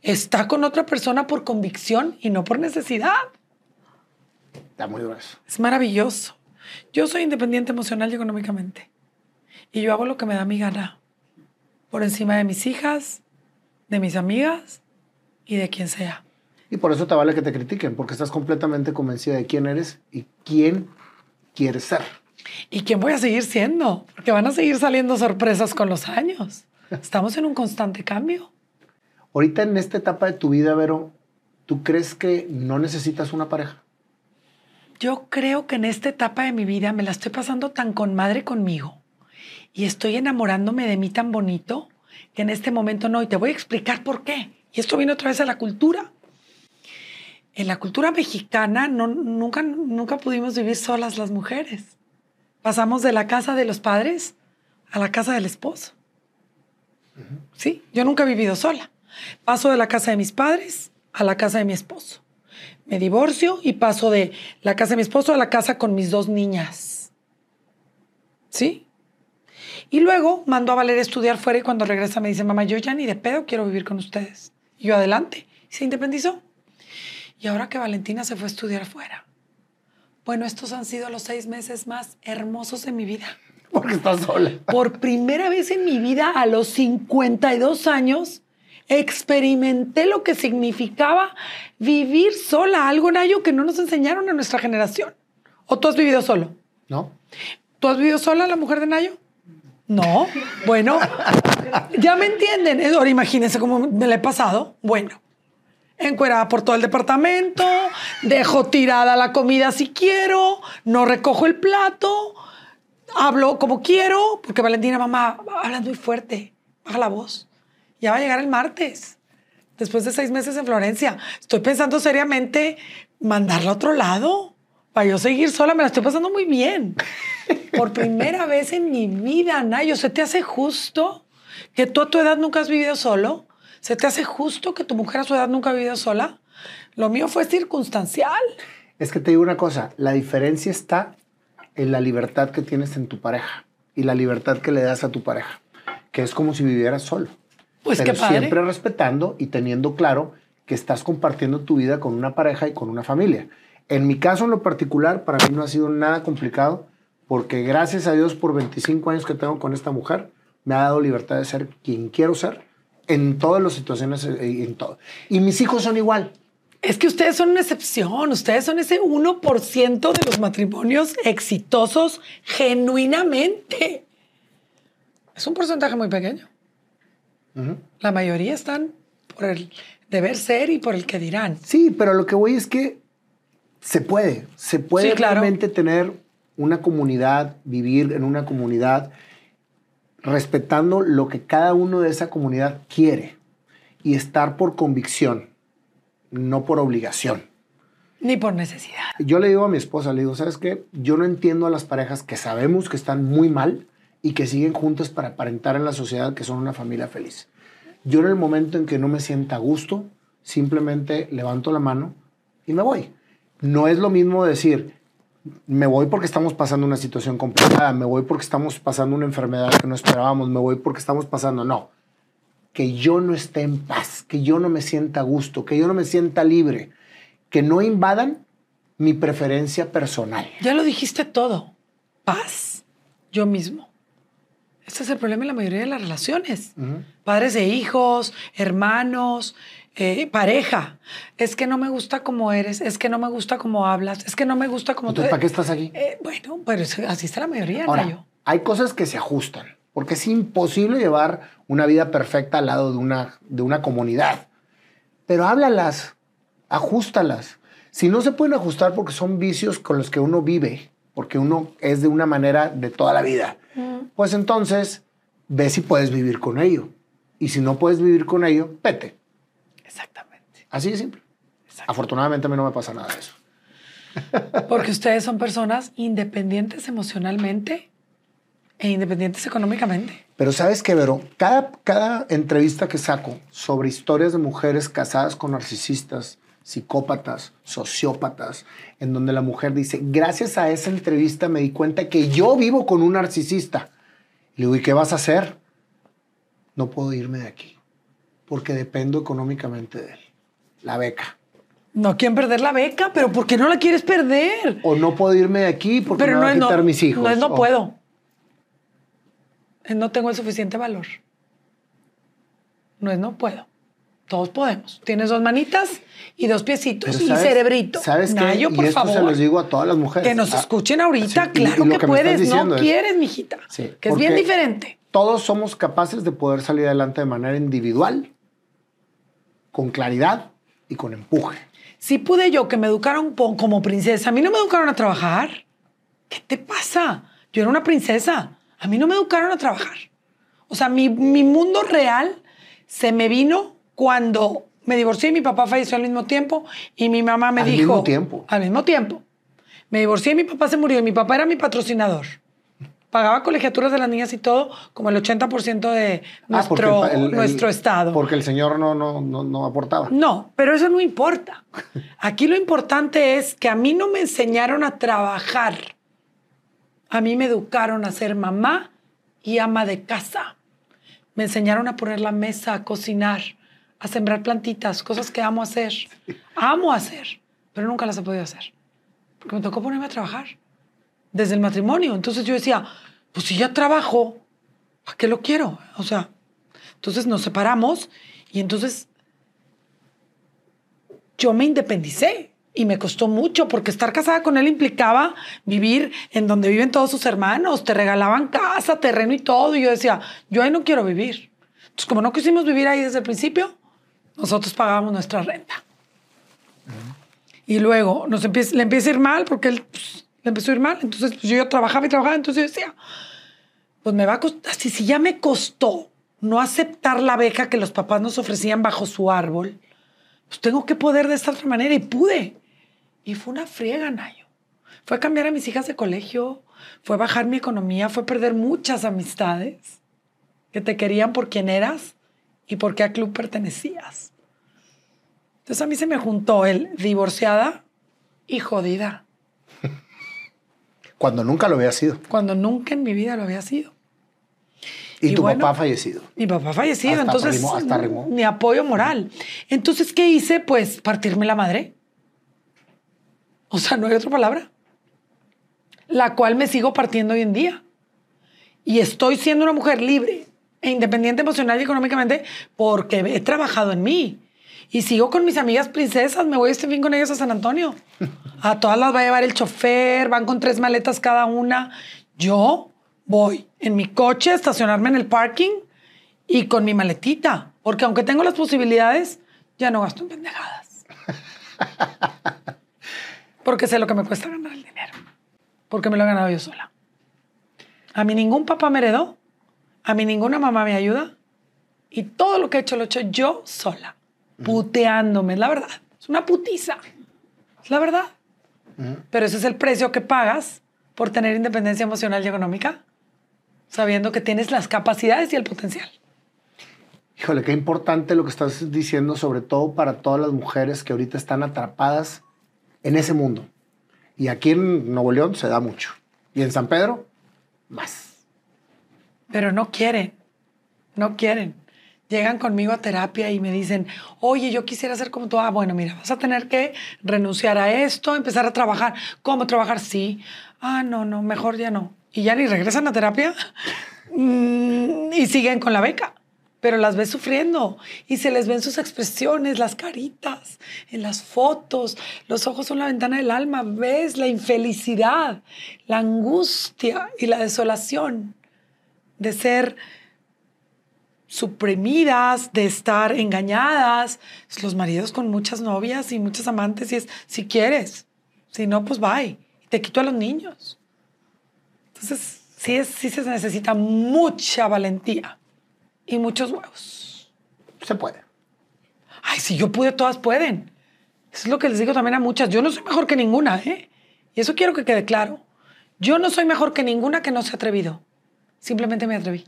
está con otra persona por convicción y no por necesidad. Está muy grueso. Es maravilloso. Yo soy independiente emocional y económicamente. Y yo hago lo que me da mi gana. Por encima de mis hijas, de mis amigas y de quien sea. Y por eso te vale que te critiquen, porque estás completamente convencida de quién eres y quién quieres ser. ¿Y quién voy a seguir siendo? Porque van a seguir saliendo sorpresas con los años. Estamos en un constante cambio. Ahorita en esta etapa de tu vida, Vero, ¿tú crees que no necesitas una pareja? Yo creo que en esta etapa de mi vida me la estoy pasando tan con madre conmigo y estoy enamorándome de mí tan bonito que en este momento no. Y te voy a explicar por qué. Y esto viene otra vez a la cultura. En la cultura mexicana no, nunca, nunca pudimos vivir solas las mujeres. Pasamos de la casa de los padres a la casa del esposo. Sí, yo nunca he vivido sola. Paso de la casa de mis padres a la casa de mi esposo. Me divorcio y paso de la casa de mi esposo a la casa con mis dos niñas. ¿Sí? Y luego mando a Valeria a estudiar fuera y cuando regresa me dice, mamá, yo ya ni de pedo quiero vivir con ustedes. Y yo adelante. Y se independizó. Y ahora que Valentina se fue a estudiar fuera. Bueno, estos han sido los seis meses más hermosos de mi vida. Porque estás sola. Por primera vez en mi vida, a los 52 años, experimenté lo que significaba vivir sola, algo Nayo que no nos enseñaron en nuestra generación. ¿O tú has vivido solo? ¿No? ¿Tú has vivido sola, la mujer de Nayo? No. Bueno, ya me entienden. Ahora imagínense cómo me la he pasado. Bueno, encuerada por todo el departamento, dejo tirada la comida si quiero, no recojo el plato, hablo como quiero, porque Valentina, mamá, hablas muy fuerte. baja la voz. Ya va a llegar el martes, después de seis meses en Florencia. Estoy pensando seriamente mandarla a otro lado para yo seguir sola. Me la estoy pasando muy bien. Por primera vez en mi vida, Nayo, ¿se te hace justo que tú a tu edad nunca has vivido solo? ¿Se te hace justo que tu mujer a su edad nunca ha vivido sola? Lo mío fue circunstancial. Es que te digo una cosa, la diferencia está en la libertad que tienes en tu pareja y la libertad que le das a tu pareja, que es como si vivieras solo. Pues pero qué padre. siempre respetando y teniendo claro que estás compartiendo tu vida con una pareja y con una familia. En mi caso en lo particular, para mí no ha sido nada complicado porque gracias a Dios por 25 años que tengo con esta mujer, me ha dado libertad de ser quien quiero ser en todas las situaciones eh, y en todo. Y mis hijos son igual. Es que ustedes son una excepción, ustedes son ese 1% de los matrimonios exitosos genuinamente. Es un porcentaje muy pequeño. La mayoría están por el deber ser y por el que dirán. Sí, pero lo que voy es que se puede, se puede Sí, claro. realmente tener una comunidad, vivir en una comunidad, respetando lo que cada uno de esa comunidad quiere y estar por convicción, no por obligación. Ni por necesidad. Yo le digo a mi esposa, le digo, ¿sabes qué? Yo no entiendo a las parejas que sabemos que están muy mal y que siguen juntas para aparentar en la sociedad que son una familia feliz. Yo en el momento en que no me sienta a gusto, simplemente levanto la mano y me voy. No es lo mismo decir, me voy porque estamos pasando una situación complicada, me voy porque estamos pasando una enfermedad que no esperábamos, me voy porque estamos pasando, no. Que yo no esté en paz, que yo no me sienta a gusto, que yo no me sienta libre, que no invadan mi preferencia personal. Ya lo dijiste todo. Paz. Yo mismo. Este es el problema en la mayoría de las relaciones. Padres de hijos, hermanos, eh, pareja. Es que no me gusta como eres, es que no me gusta como hablas, es que no me gusta como Entonces, ¿para qué estás aquí? Eh, bueno, pero es- así está la mayoría, Ahora, Nayo. hay cosas que se ajustan, porque es imposible llevar una vida perfecta al lado de una, de una comunidad. Pero háblalas, ajustalas. Si no se pueden ajustar porque son vicios con los que uno vive, porque uno es de una manera de toda la vida, pues entonces ve si puedes vivir con ello. Y si no puedes vivir con ello, vete. Exactamente. Así de simple. Afortunadamente a mí no me pasa nada de eso. Porque ustedes son personas independientes emocionalmente e independientes económicamente. Pero sabes que, Vero, cada, cada entrevista que saco sobre historias de mujeres casadas con narcisistas, psicópatas, sociópatas, en donde la mujer dice, gracias a esa entrevista me di cuenta que yo vivo con un narcisista. Le digo, ¿y qué vas a hacer? No puedo irme de aquí, porque dependo económicamente de él. La beca. No quieren perder la beca, pero ¿por qué no la quieres perder? O no puedo irme de aquí porque Pero me no va a no, quitar mis hijos. no es no O- puedo. Es no tengo el suficiente valor. No es no puedo. Todos podemos. Tienes dos manitas y dos piecitos y ¿sabes- cerebrito. ¿Sabes qué? Nayo, y por esto favor. se los digo a todas las mujeres. que nos Ah, escuchen ahorita. sí, claro que, puedes. no es- quieres, mijita. Sí, que es bien diferente. Todos somos capaces de poder salir adelante de manera individual, con claridad y con empuje. Si pude yo que me educaron como princesa, a mí no me educaron a trabajar. ¿Qué te pasa? Yo era una princesa. A mí no me educaron a trabajar. O sea, mi, mi mundo real se me vino cuando me divorcié y mi papá falleció al mismo tiempo y mi mamá me Al dijo... mismo tiempo. Al mismo tiempo. Me divorcié y mi papá se murió y mi papá era mi patrocinador. Pagaba colegiaturas de las niñas y todo, como el 80% de Ah, nuestro, el- el- nuestro el- estado. Porque el señor no, no, no, no aportaba. No, pero eso no importa. Aquí lo importante es que a mí no me enseñaron a trabajar. A mí me educaron a ser mamá y ama de casa. Me enseñaron a poner la mesa, a cocinar, a sembrar plantitas, cosas que amo hacer. Amo hacer, pero nunca las he podido hacer. Porque me tocó ponerme a trabajar desde el matrimonio. Entonces yo decía, pues si ya trabajo, ¿para qué lo quiero? O sea, entonces nos separamos y entonces yo me independicé y me costó mucho porque estar casada con él implicaba vivir en donde viven todos sus hermanos, te regalaban casa, terreno y todo. Y yo decía, yo ahí no quiero vivir. Entonces, como no quisimos vivir ahí desde el principio, nosotros pagábamos nuestra renta. Y luego nos empieza, le empieza a ir mal porque él pues, le empezó a ir mal. Entonces pues, yo trabajaba y trabajaba. Entonces yo decía, pues me va a costar, si, ya me costó no aceptar la beca que los papás nos ofrecían bajo su árbol, pues tengo que poder de esta otra manera y pude. Y fue una friega, Nayo. Fue cambiar a mis hijas de colegio, fue bajar mi economía, fue perder muchas amistades que te querían por quién eras y por qué club pertenecías. Entonces a mí se me juntó el divorciada y jodida. Cuando nunca lo había sido. Cuando nunca en mi vida lo había sido. Y, tu papá fallecido. Mi papá fallecido, Hasta entonces rimó, hasta mi apoyo moral. Entonces, ¿qué hice? Pues partirme la madre. O sea, no hay otra palabra. La cual me sigo partiendo hoy en día. Y estoy siendo una mujer libre e independiente emocional y económicamente porque he trabajado en mí. Y sigo con mis amigas princesas, me voy este fin con ellas a San Antonio. A todas las va a llevar el chofer, van con tres maletas cada una. Yo voy en mi coche a estacionarme en el parking y con mi maletita, porque aunque tengo las posibilidades, ya no gasto en pendejadas. Porque sé lo que me cuesta ganar el dinero, porque me lo he ganado yo sola. A mí ningún papá me heredó, a mí ninguna mamá me ayuda y todo lo que he hecho lo he hecho yo sola, puteándome, es la verdad. Es una putiza, es la verdad. Pero ese es el precio que pagas por tener independencia emocional y económica, sabiendo que tienes las capacidades y el potencial. Híjole, qué importante lo que estás diciendo, sobre todo para todas las mujeres que ahorita están atrapadas en ese mundo. Y aquí en Nuevo León se da mucho. Y en San Pedro, más. Pero no quieren, no quieren. Llegan conmigo a terapia y me dicen, oye, yo quisiera ser como tú. Ah, bueno, mira, vas a tener que renunciar a esto, empezar a trabajar. ¿Cómo trabajar? Sí. Ah, no, no, mejor ya no. Y ya ni regresan a terapia mm, y siguen con la beca. Pero las ves sufriendo y se les ven sus expresiones, las caritas, en las fotos. Los ojos son la ventana del alma. Ves la infelicidad, la angustia y la desolación de ser suprimidas, de estar engañadas. Los maridos con muchas novias y muchas amantes y es, si quieres, si no, pues bye. Te quito a los niños. Entonces, sí, es, sí se necesita mucha valentía y muchos huevos. Se puede. Ay, si yo pude, todas pueden. Eso es lo que les digo también a muchas. Yo no soy mejor que ninguna, ¿eh? Y eso quiero que quede claro. Yo no soy mejor que ninguna que no se ha atrevido. Simplemente me atreví.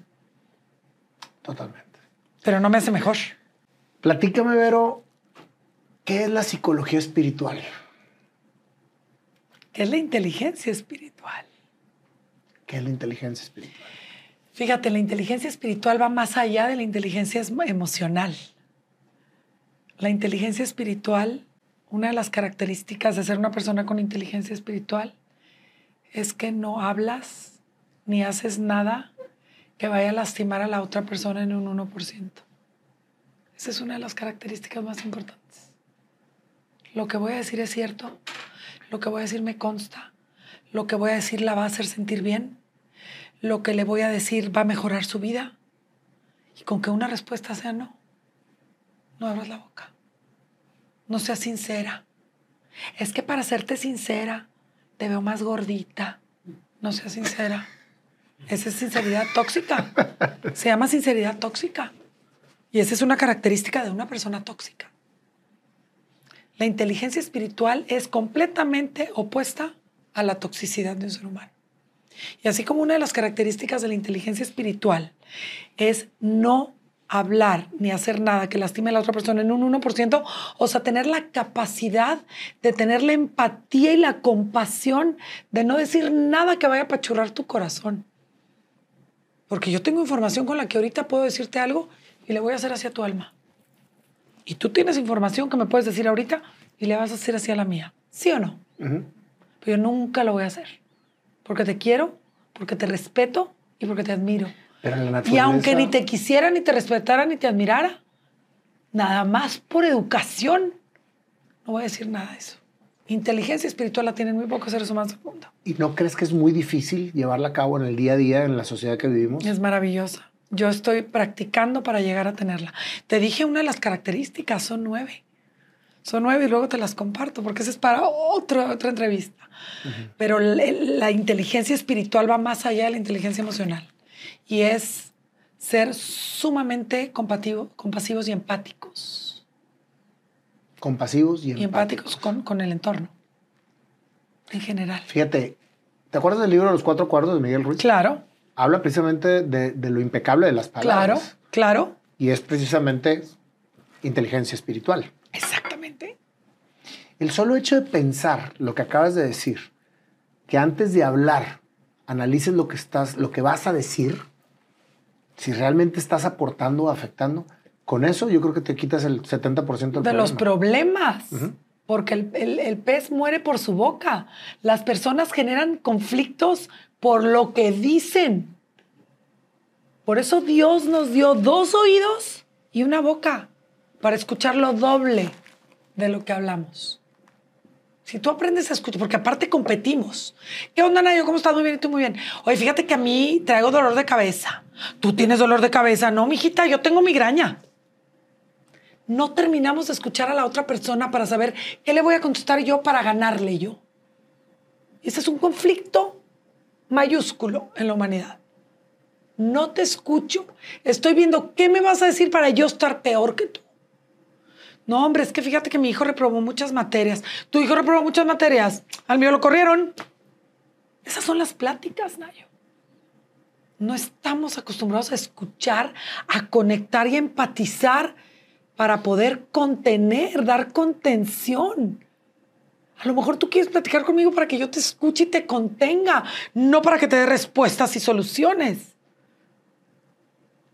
Totalmente. Pero no me hace mejor. Platícame, Vero, ¿qué es la psicología espiritual? ¿Qué es la inteligencia espiritual? ¿Qué es la inteligencia espiritual? Fíjate, la inteligencia espiritual va más allá de la inteligencia emocional. La inteligencia espiritual, una de las características de ser una persona con inteligencia espiritual es que no hablas ni haces nada que vaya a lastimar a la otra persona en un 1%. Esa es una de las características más importantes. Lo que voy a decir es cierto, lo que voy a decir me consta, lo que voy a decir la va a hacer sentir bien, lo que le voy a decir va a mejorar su vida. Y con que una respuesta sea no, no abras la boca. No seas sincera. Es que para serte sincera, te veo más gordita. No seas sincera. Esa es sinceridad tóxica. Se llama sinceridad tóxica. Y esa es una característica de una persona tóxica. La inteligencia espiritual es completamente opuesta a la toxicidad de un ser humano. Y así como una de las características de la inteligencia espiritual es no hablar ni hacer nada que lastime a la otra persona en un 1%, o sea, tener la capacidad de tener la empatía y la compasión de no decir nada que vaya a apachurrar tu corazón. Porque yo tengo información con la que ahorita puedo decirte algo y le voy a hacer hacia tu alma. Y tú tienes información que me puedes decir ahorita y le vas a hacer hacia la mía. ¿Sí o no? Pero yo nunca lo voy a hacer porque te quiero, porque te respeto y porque te admiro. Y aunque ni te quisiera, ni te respetara, ni te admirara, nada más por educación, no voy a decir nada de eso. Inteligencia espiritual la tienen muy pocos seres humanos del mundo. ¿Y no crees que es muy difícil llevarla a cabo en el día a día, en la sociedad que vivimos? Es maravillosa. Yo estoy practicando para llegar a tenerla. Te dije una de las características, son nueve. Son nueve y luego te las comparto porque esa es para otra otra entrevista. Pero la, la inteligencia espiritual va más allá de la inteligencia emocional y es ser sumamente compativo- compasivos y empáticos. Compasivos y, Y empáticos con, con el entorno. En general. Fíjate, ¿te acuerdas del libro Los Cuatro Cuartos de Miguel Ruiz? Claro, Habla precisamente de, de lo impecable de las claro, palabras. claro. Y es precisamente inteligencia espiritual. Exactamente. El solo hecho de pensar lo que acabas de decir, que antes de hablar analices lo que estás, lo que vas a decir, si realmente estás aportando o afectando, con eso yo creo que te quitas el 70% del de problema. los problemas. Porque el, el- el pez muere por su boca. Las personas generan conflictos por lo que dicen. Por eso Dios nos dio dos oídos y una boca para escuchar lo doble de lo que hablamos. Si tú aprendes a escuchar, porque aparte competimos. ¿Qué onda, Nayo? ¿Cómo estás? Muy bien, y tú muy bien. Oye, fíjate que a mí traigo dolor de cabeza. Tú tienes dolor de cabeza. No, mijita, yo tengo migraña no terminamos de escuchar a la otra persona para saber qué le voy a contestar yo para ganarle yo. Ese es un conflicto mayúsculo en la humanidad. No te escucho. Estoy viendo qué me vas a decir para yo estar peor que tú. No, hombre, es que fíjate que mi hijo reprobó muchas materias. Tu hijo reprobó muchas materias. Al mío lo corrieron. Esas son las pláticas, Nayo. No estamos acostumbrados a escuchar, a conectar y a empatizar para poder contener, dar contención. A lo mejor tú quieres platicar conmigo para que yo te escuche y te contenga, no para que te dé respuestas y soluciones.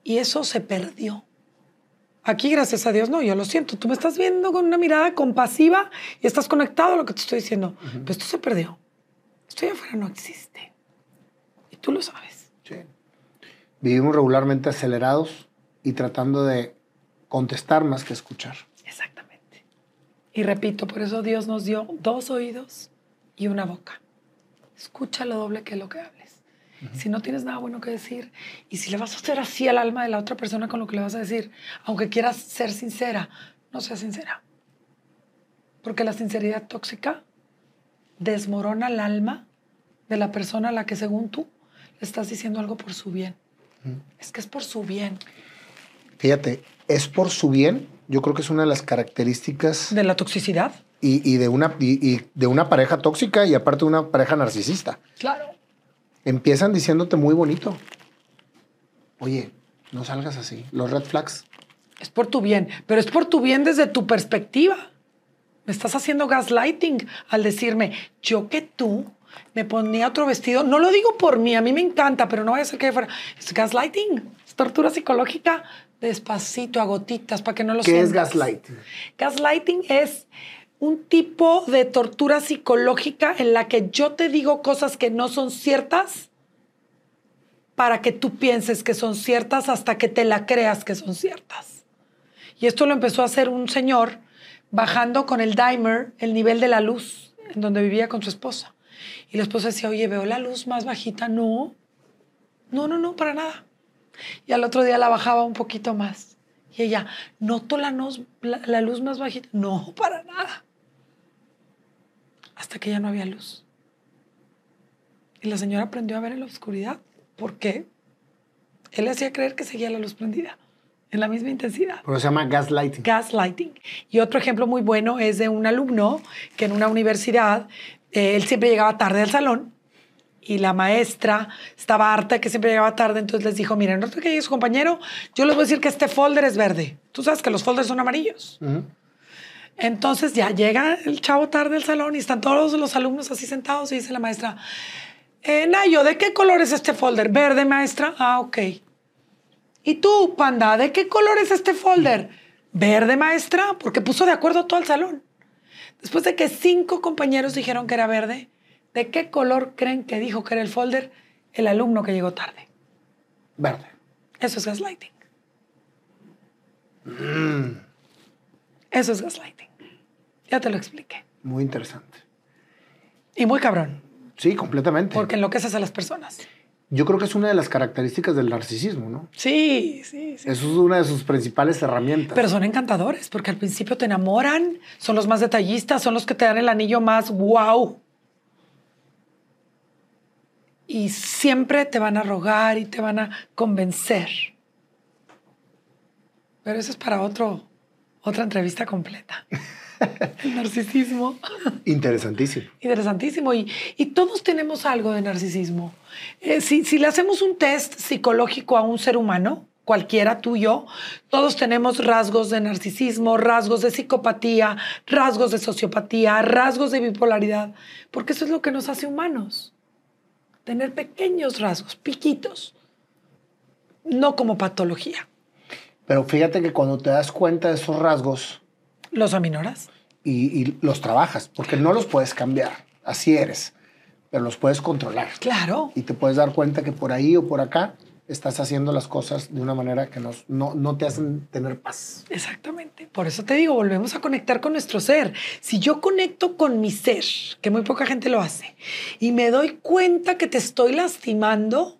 Y eso se perdió. Aquí, gracias a Dios, no, yo lo siento. Tú me estás viendo con una mirada compasiva y estás conectado a lo que te estoy diciendo. Pero esto se perdió. Esto allá afuera no existe. Y tú lo sabes. Sí. Vivimos regularmente acelerados y tratando de contestar más que escuchar. Exactamente. Y repito, por eso Dios nos dio dos oídos y una boca. Escucha lo doble que lo que hables. Si no tienes nada bueno que decir y si le vas a hacer así al alma de la otra persona con lo que le vas a decir, aunque quieras ser sincera, no seas sincera. Porque la sinceridad tóxica desmorona el alma de la persona a la que según tú le estás diciendo algo por su bien. Es que es por su bien. Fíjate, es por su bien. Yo creo que es una de las características De la toxicidad. y, y de una, y- y de una pareja tóxica y aparte de una pareja narcisista. Claro. Empiezan diciéndote muy bonito. Oye, no salgas así. Los red flags. Es por tu bien, pero es por tu bien desde tu perspectiva. Me estás haciendo gaslighting al decirme, yo que tú me ponía otro vestido. No lo digo por mí, a mí me encanta, pero no vaya a ser que fuera. Es gaslighting, es tortura psicológica despacito, a gotitas, para que no lo ¿Qué es gaslighting? Gaslighting es un tipo de tortura psicológica en la que yo te digo cosas que no son ciertas para que tú pienses que son ciertas hasta que te la creas que son ciertas. Y esto lo empezó a hacer un señor bajando con el dimer el nivel de la luz en donde vivía con su esposa. Y la esposa decía, oye, veo la luz más bajita. No, no, no, no, para nada. Y al otro día la bajaba un poquito más. Y ella, noto la, nos- la, la luz más bajita. No, para nada. Hasta que ya no había luz. Y la señora aprendió a ver en la oscuridad. ¿Por qué? Él le hacía creer que seguía la luz prendida, en la misma intensidad. Pero se llama gaslighting. Gaslighting. Y otro ejemplo muy bueno es de un alumno que en una universidad, eh, él siempre llegaba tarde al salón y la maestra estaba harta de que siempre llegaba tarde, entonces les dijo, miren, no que llegue su compañero, yo les voy a decir que este folder es verde. Tú sabes que los folders son amarillos. Entonces ya llega el chavo tarde al salón y están todos los alumnos así sentados y dice la maestra, eh, Nayo, ¿de qué color es este folder? Verde, maestra. Ah, ok. ¿Y tú, panda, de qué color es este folder? Verde, maestra, porque puso de acuerdo todo el salón. Después de que cinco compañeros dijeron que era verde, ¿de qué color creen que dijo que era el folder el alumno que llegó tarde? Verde. Eso es gaslighting. Eso es gaslighting. Ya te lo expliqué. Muy interesante. Y muy cabrón, Sí, completamente. porque enloqueces a las personas. Yo creo que es una de las características del narcisismo, ¿no? Sí, sí, sí. Eso es una de sus principales herramientas. Pero son encantadores, porque al principio te enamoran, son los más detallistas, son los que te dan el anillo más wow. Y siempre te van a rogar y te van a convencer Pero eso es para otro, otra entrevista completa. El narcisismo. Interesantísimo. Interesantísimo. Y, y todos tenemos algo de narcisismo. Eh, si, si le hacemos un test psicológico a un ser humano, cualquiera, tú y yo, todos tenemos rasgos de narcisismo, rasgos de psicopatía, rasgos de sociopatía, rasgos de bipolaridad, porque eso es lo que nos hace humanos. Tener pequeños rasgos, piquitos, no como patología. Pero fíjate que cuando te das cuenta de esos rasgos ¿Los aminoras? y, y los trabajas, porque no los puedes cambiar, así eres, pero los puedes controlar. Claro. Y te puedes dar cuenta que por ahí o por acá estás haciendo las cosas de una manera que nos- no, no te hacen tener paz. Exactamente. Por eso te digo, volvemos a conectar con nuestro ser. Si yo conecto con mi ser, que muy poca gente lo hace, y me doy cuenta que te estoy lastimando,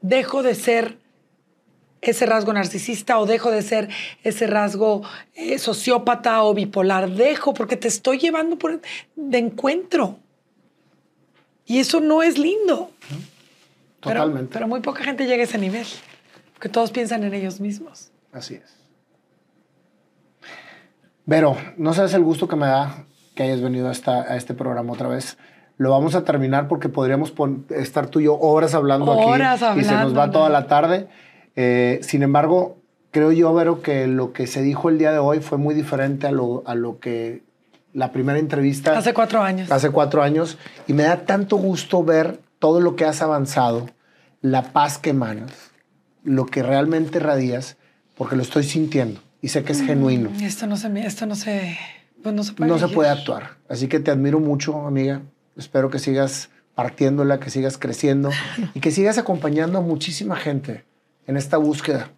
dejo de ser ese rasgo narcisista o dejo de ser ese rasgo eh, sociópata o bipolar. Dejo porque te estoy llevando por, de encuentro. Y eso no es lindo. Totalmente. Pero, muy poca gente llega a ese nivel. Que todos piensan en ellos mismos. Así es. Vero, no sabes el gusto que me da que hayas venido a, esta- a este programa otra vez. Lo vamos a terminar porque podríamos estar tú y yo horas hablando Horas aquí y se nos hablando, va toda la tarde. Eh, sin embargo, creo yo, Vero, que lo que se dijo el día de hoy fue muy diferente a lo, a lo que la primera entrevista Hace cuatro años. hace cuatro años y me da tanto gusto ver todo lo que has avanzado, la paz que emanas, lo que realmente radias, porque lo estoy sintiendo y sé que es genuino. Esto no se, esto no se, pues no se puede. No se puede actuar. Así que te admiro mucho, amiga. Espero que sigas partiéndola, que sigas creciendo y que sigas acompañando a muchísima gente en esta búsqueda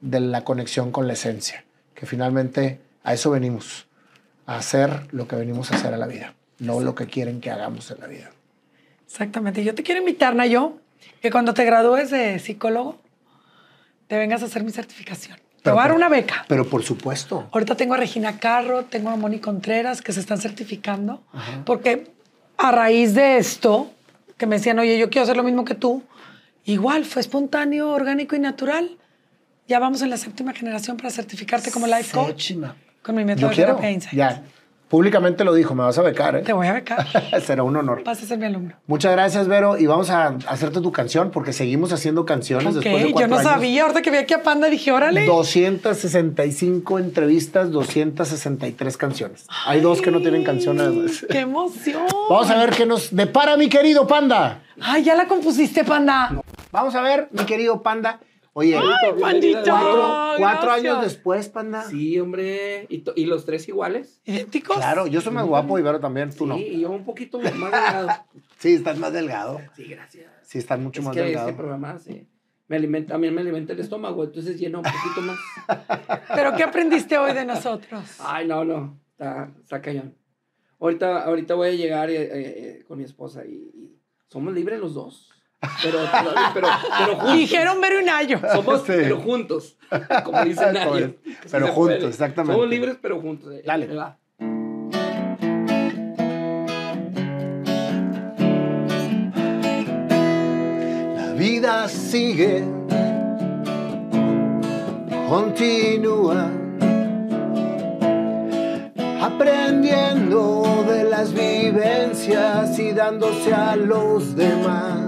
de la conexión con la esencia, que finalmente a eso venimos, a hacer lo que venimos a hacer a la vida, no lo que quieren que hagamos en la vida. Exactamente. Yo te quiero invitar, Nayo, que cuando te gradúes de psicólogo, te vengas a hacer mi certificación. Te voy a dar una beca. Pero por supuesto. Ahorita tengo a Regina Carro, tengo a Moni Contreras que se están certificando, Ajá. porque a raíz de esto, que me decían, oye, yo quiero hacer lo mismo que tú, igual fue espontáneo, orgánico y natural. Ya vamos en la séptima generación para certificarte como life coach Séptima. con mi método de terapia Insight. Ya. Públicamente lo dijo, me vas a becar, ¿eh? Te voy a becar. Será un honor. Vas a ser mi alumno. Muchas gracias, Vero. Y vamos a hacerte tu canción porque seguimos haciendo canciones después de yo cuatro no años. sabía. Ahorita que vi aquí a Panda dije, órale. 265 entrevistas, 263 canciones. Hay dos que no tienen canción además. ¡Qué emoción! Vamos a ver qué nos depara mi querido Panda. Ay, ya la compusiste, Panda. Vamos a ver, mi querido Panda. Oye, Pandita. cuatro, años después, Panda. Sí, hombre. ¿Y, los tres iguales? ¿Idénticos? Claro, yo soy más guapo y Vero también, tú no. Sí, y yo un poquito más delgado. Sí, estás más delgado. Sí, gracias. Sí, estás mucho es más que delgado. este programa sí, me alimenta, a mí me alimenta el estómago, entonces llena un poquito más. ¿Pero qué aprendiste hoy de nosotros? Ay, no, no, está, está cañón. Ahorita, ahorita voy a llegar eh, eh, con mi esposa y, y somos libres los dos. Pero, pero, pero, juntos. Dijeron Vero y Nayo. Somos, Sí. pero juntos. Como dice es. Pero juntos, exactamente. Somos libres, pero juntos. eh. Dale. Va. La vida sigue, continúa, aprendiendo de las vivencias y dándose a los demás.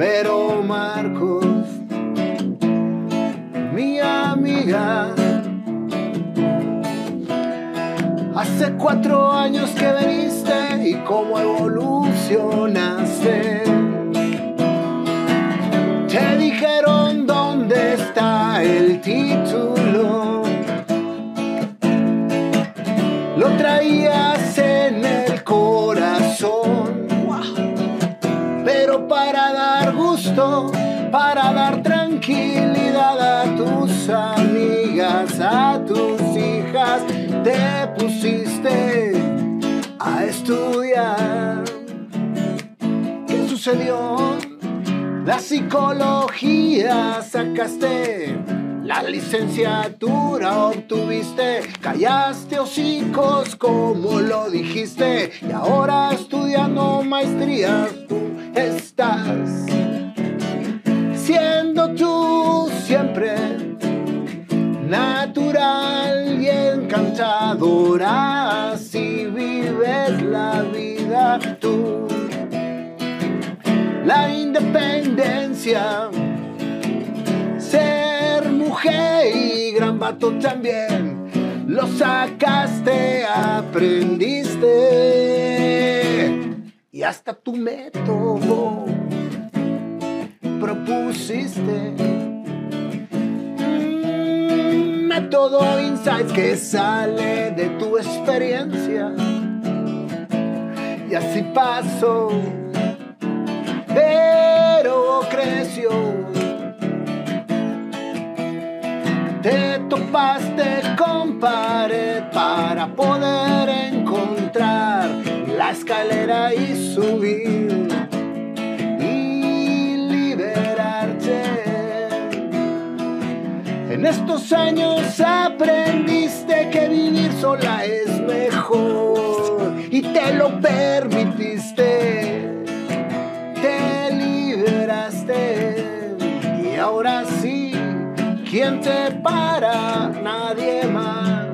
Pero Marcos, mi amiga, Hace cuatro años que veniste y cómo evolucionaste. Te dijeron dónde está el título. Para dar tranquilidad a tus amigas, a tus hijas, te pusiste a estudiar. ¿Qué sucedió? La psicología sacaste, la licenciatura obtuviste, callaste hocicos como lo dijiste, y ahora estudiando maestrías tú estás siempre natural y encantadora. Así vives la vida tú. La independencia, ser mujer y gran vato también. Lo sacaste, aprendiste y hasta tu método propusiste. Método Insights que sale de tu experiencia. Y así pasó, pero creció. Te topaste con pared para poder encontrar la escalera y subir En estos años aprendiste que vivir sola es mejor y te lo permitiste. Te liberaste y ahora sí, ¿quién te para? Nadie más.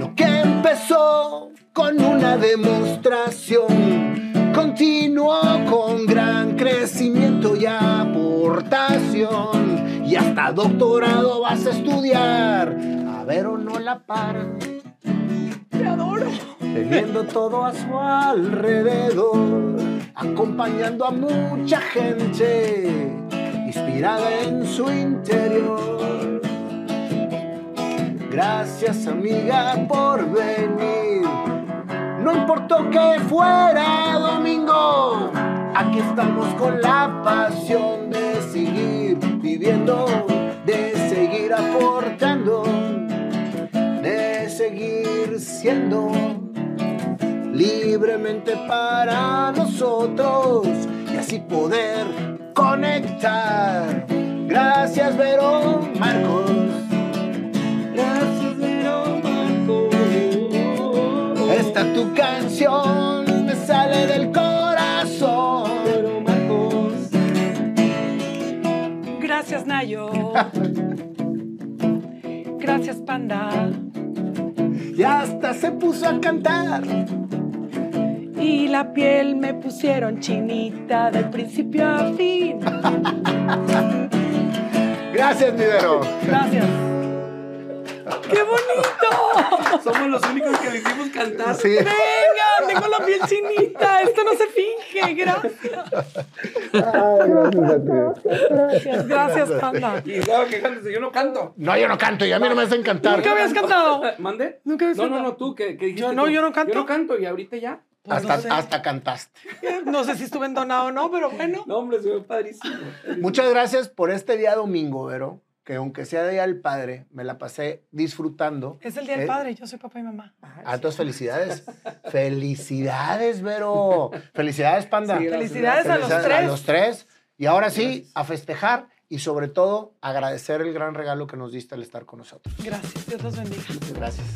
Lo que empezó con una demostración continuó con gran crecimiento y aportación. Y hasta doctorado vas a estudiar. A ver o no la paran. Te adoro. Teniendo todo a su alrededor, acompañando a mucha gente, inspirada en su interior. Gracias amiga por venir. No importó que fuera domingo, aquí estamos con la pasión de seguir viviendo, de seguir aportando, de seguir siendo libremente para nosotros y así poder conectar. Gracias Vero Marcos. Esta tu canción me sale del corazón. Marcos. Gracias, Nayo. Gracias, Panda. Y hasta se puso a cantar. Y la piel me pusieron chinita del principio a fin. Gracias, mi Vero. Gracias. ¡Qué bonito! Somos los únicos que le hicimos cantar. Sí. Venga, tengo la piel chinita. Esto no se finge. Gracias. gracias a ti. Gracias, gracias, Panda. Y estaba quejándose, yo no canto. No, yo no canto y a mí no me hacen cantar. Nunca habías cantado. ¿Mande? Nunca habías No, no, no, tú que, que dijiste. Yo no, tú, yo no canto. Yo no canto y ahorita ya. Pues Hasta, no sé. hasta cantaste. No sé si estuve entonado o no, pero bueno. No, hombre, se ve padrísimo. Muchas gracias por este día domingo, Vero. Que aunque sea Día del Padre, me la pasé disfrutando. Es el día del Eh, padre. Yo soy papá y mamá. A todas felicidades. felicidades, Vero. Felicidades, Panda. Sí, gracias. Felicidades a los Felicidades tres. A los tres. Y ahora sí, a festejar y sobre todo agradecer el gran regalo que nos diste al estar con nosotros. Gracias. Dios los bendiga. Gracias.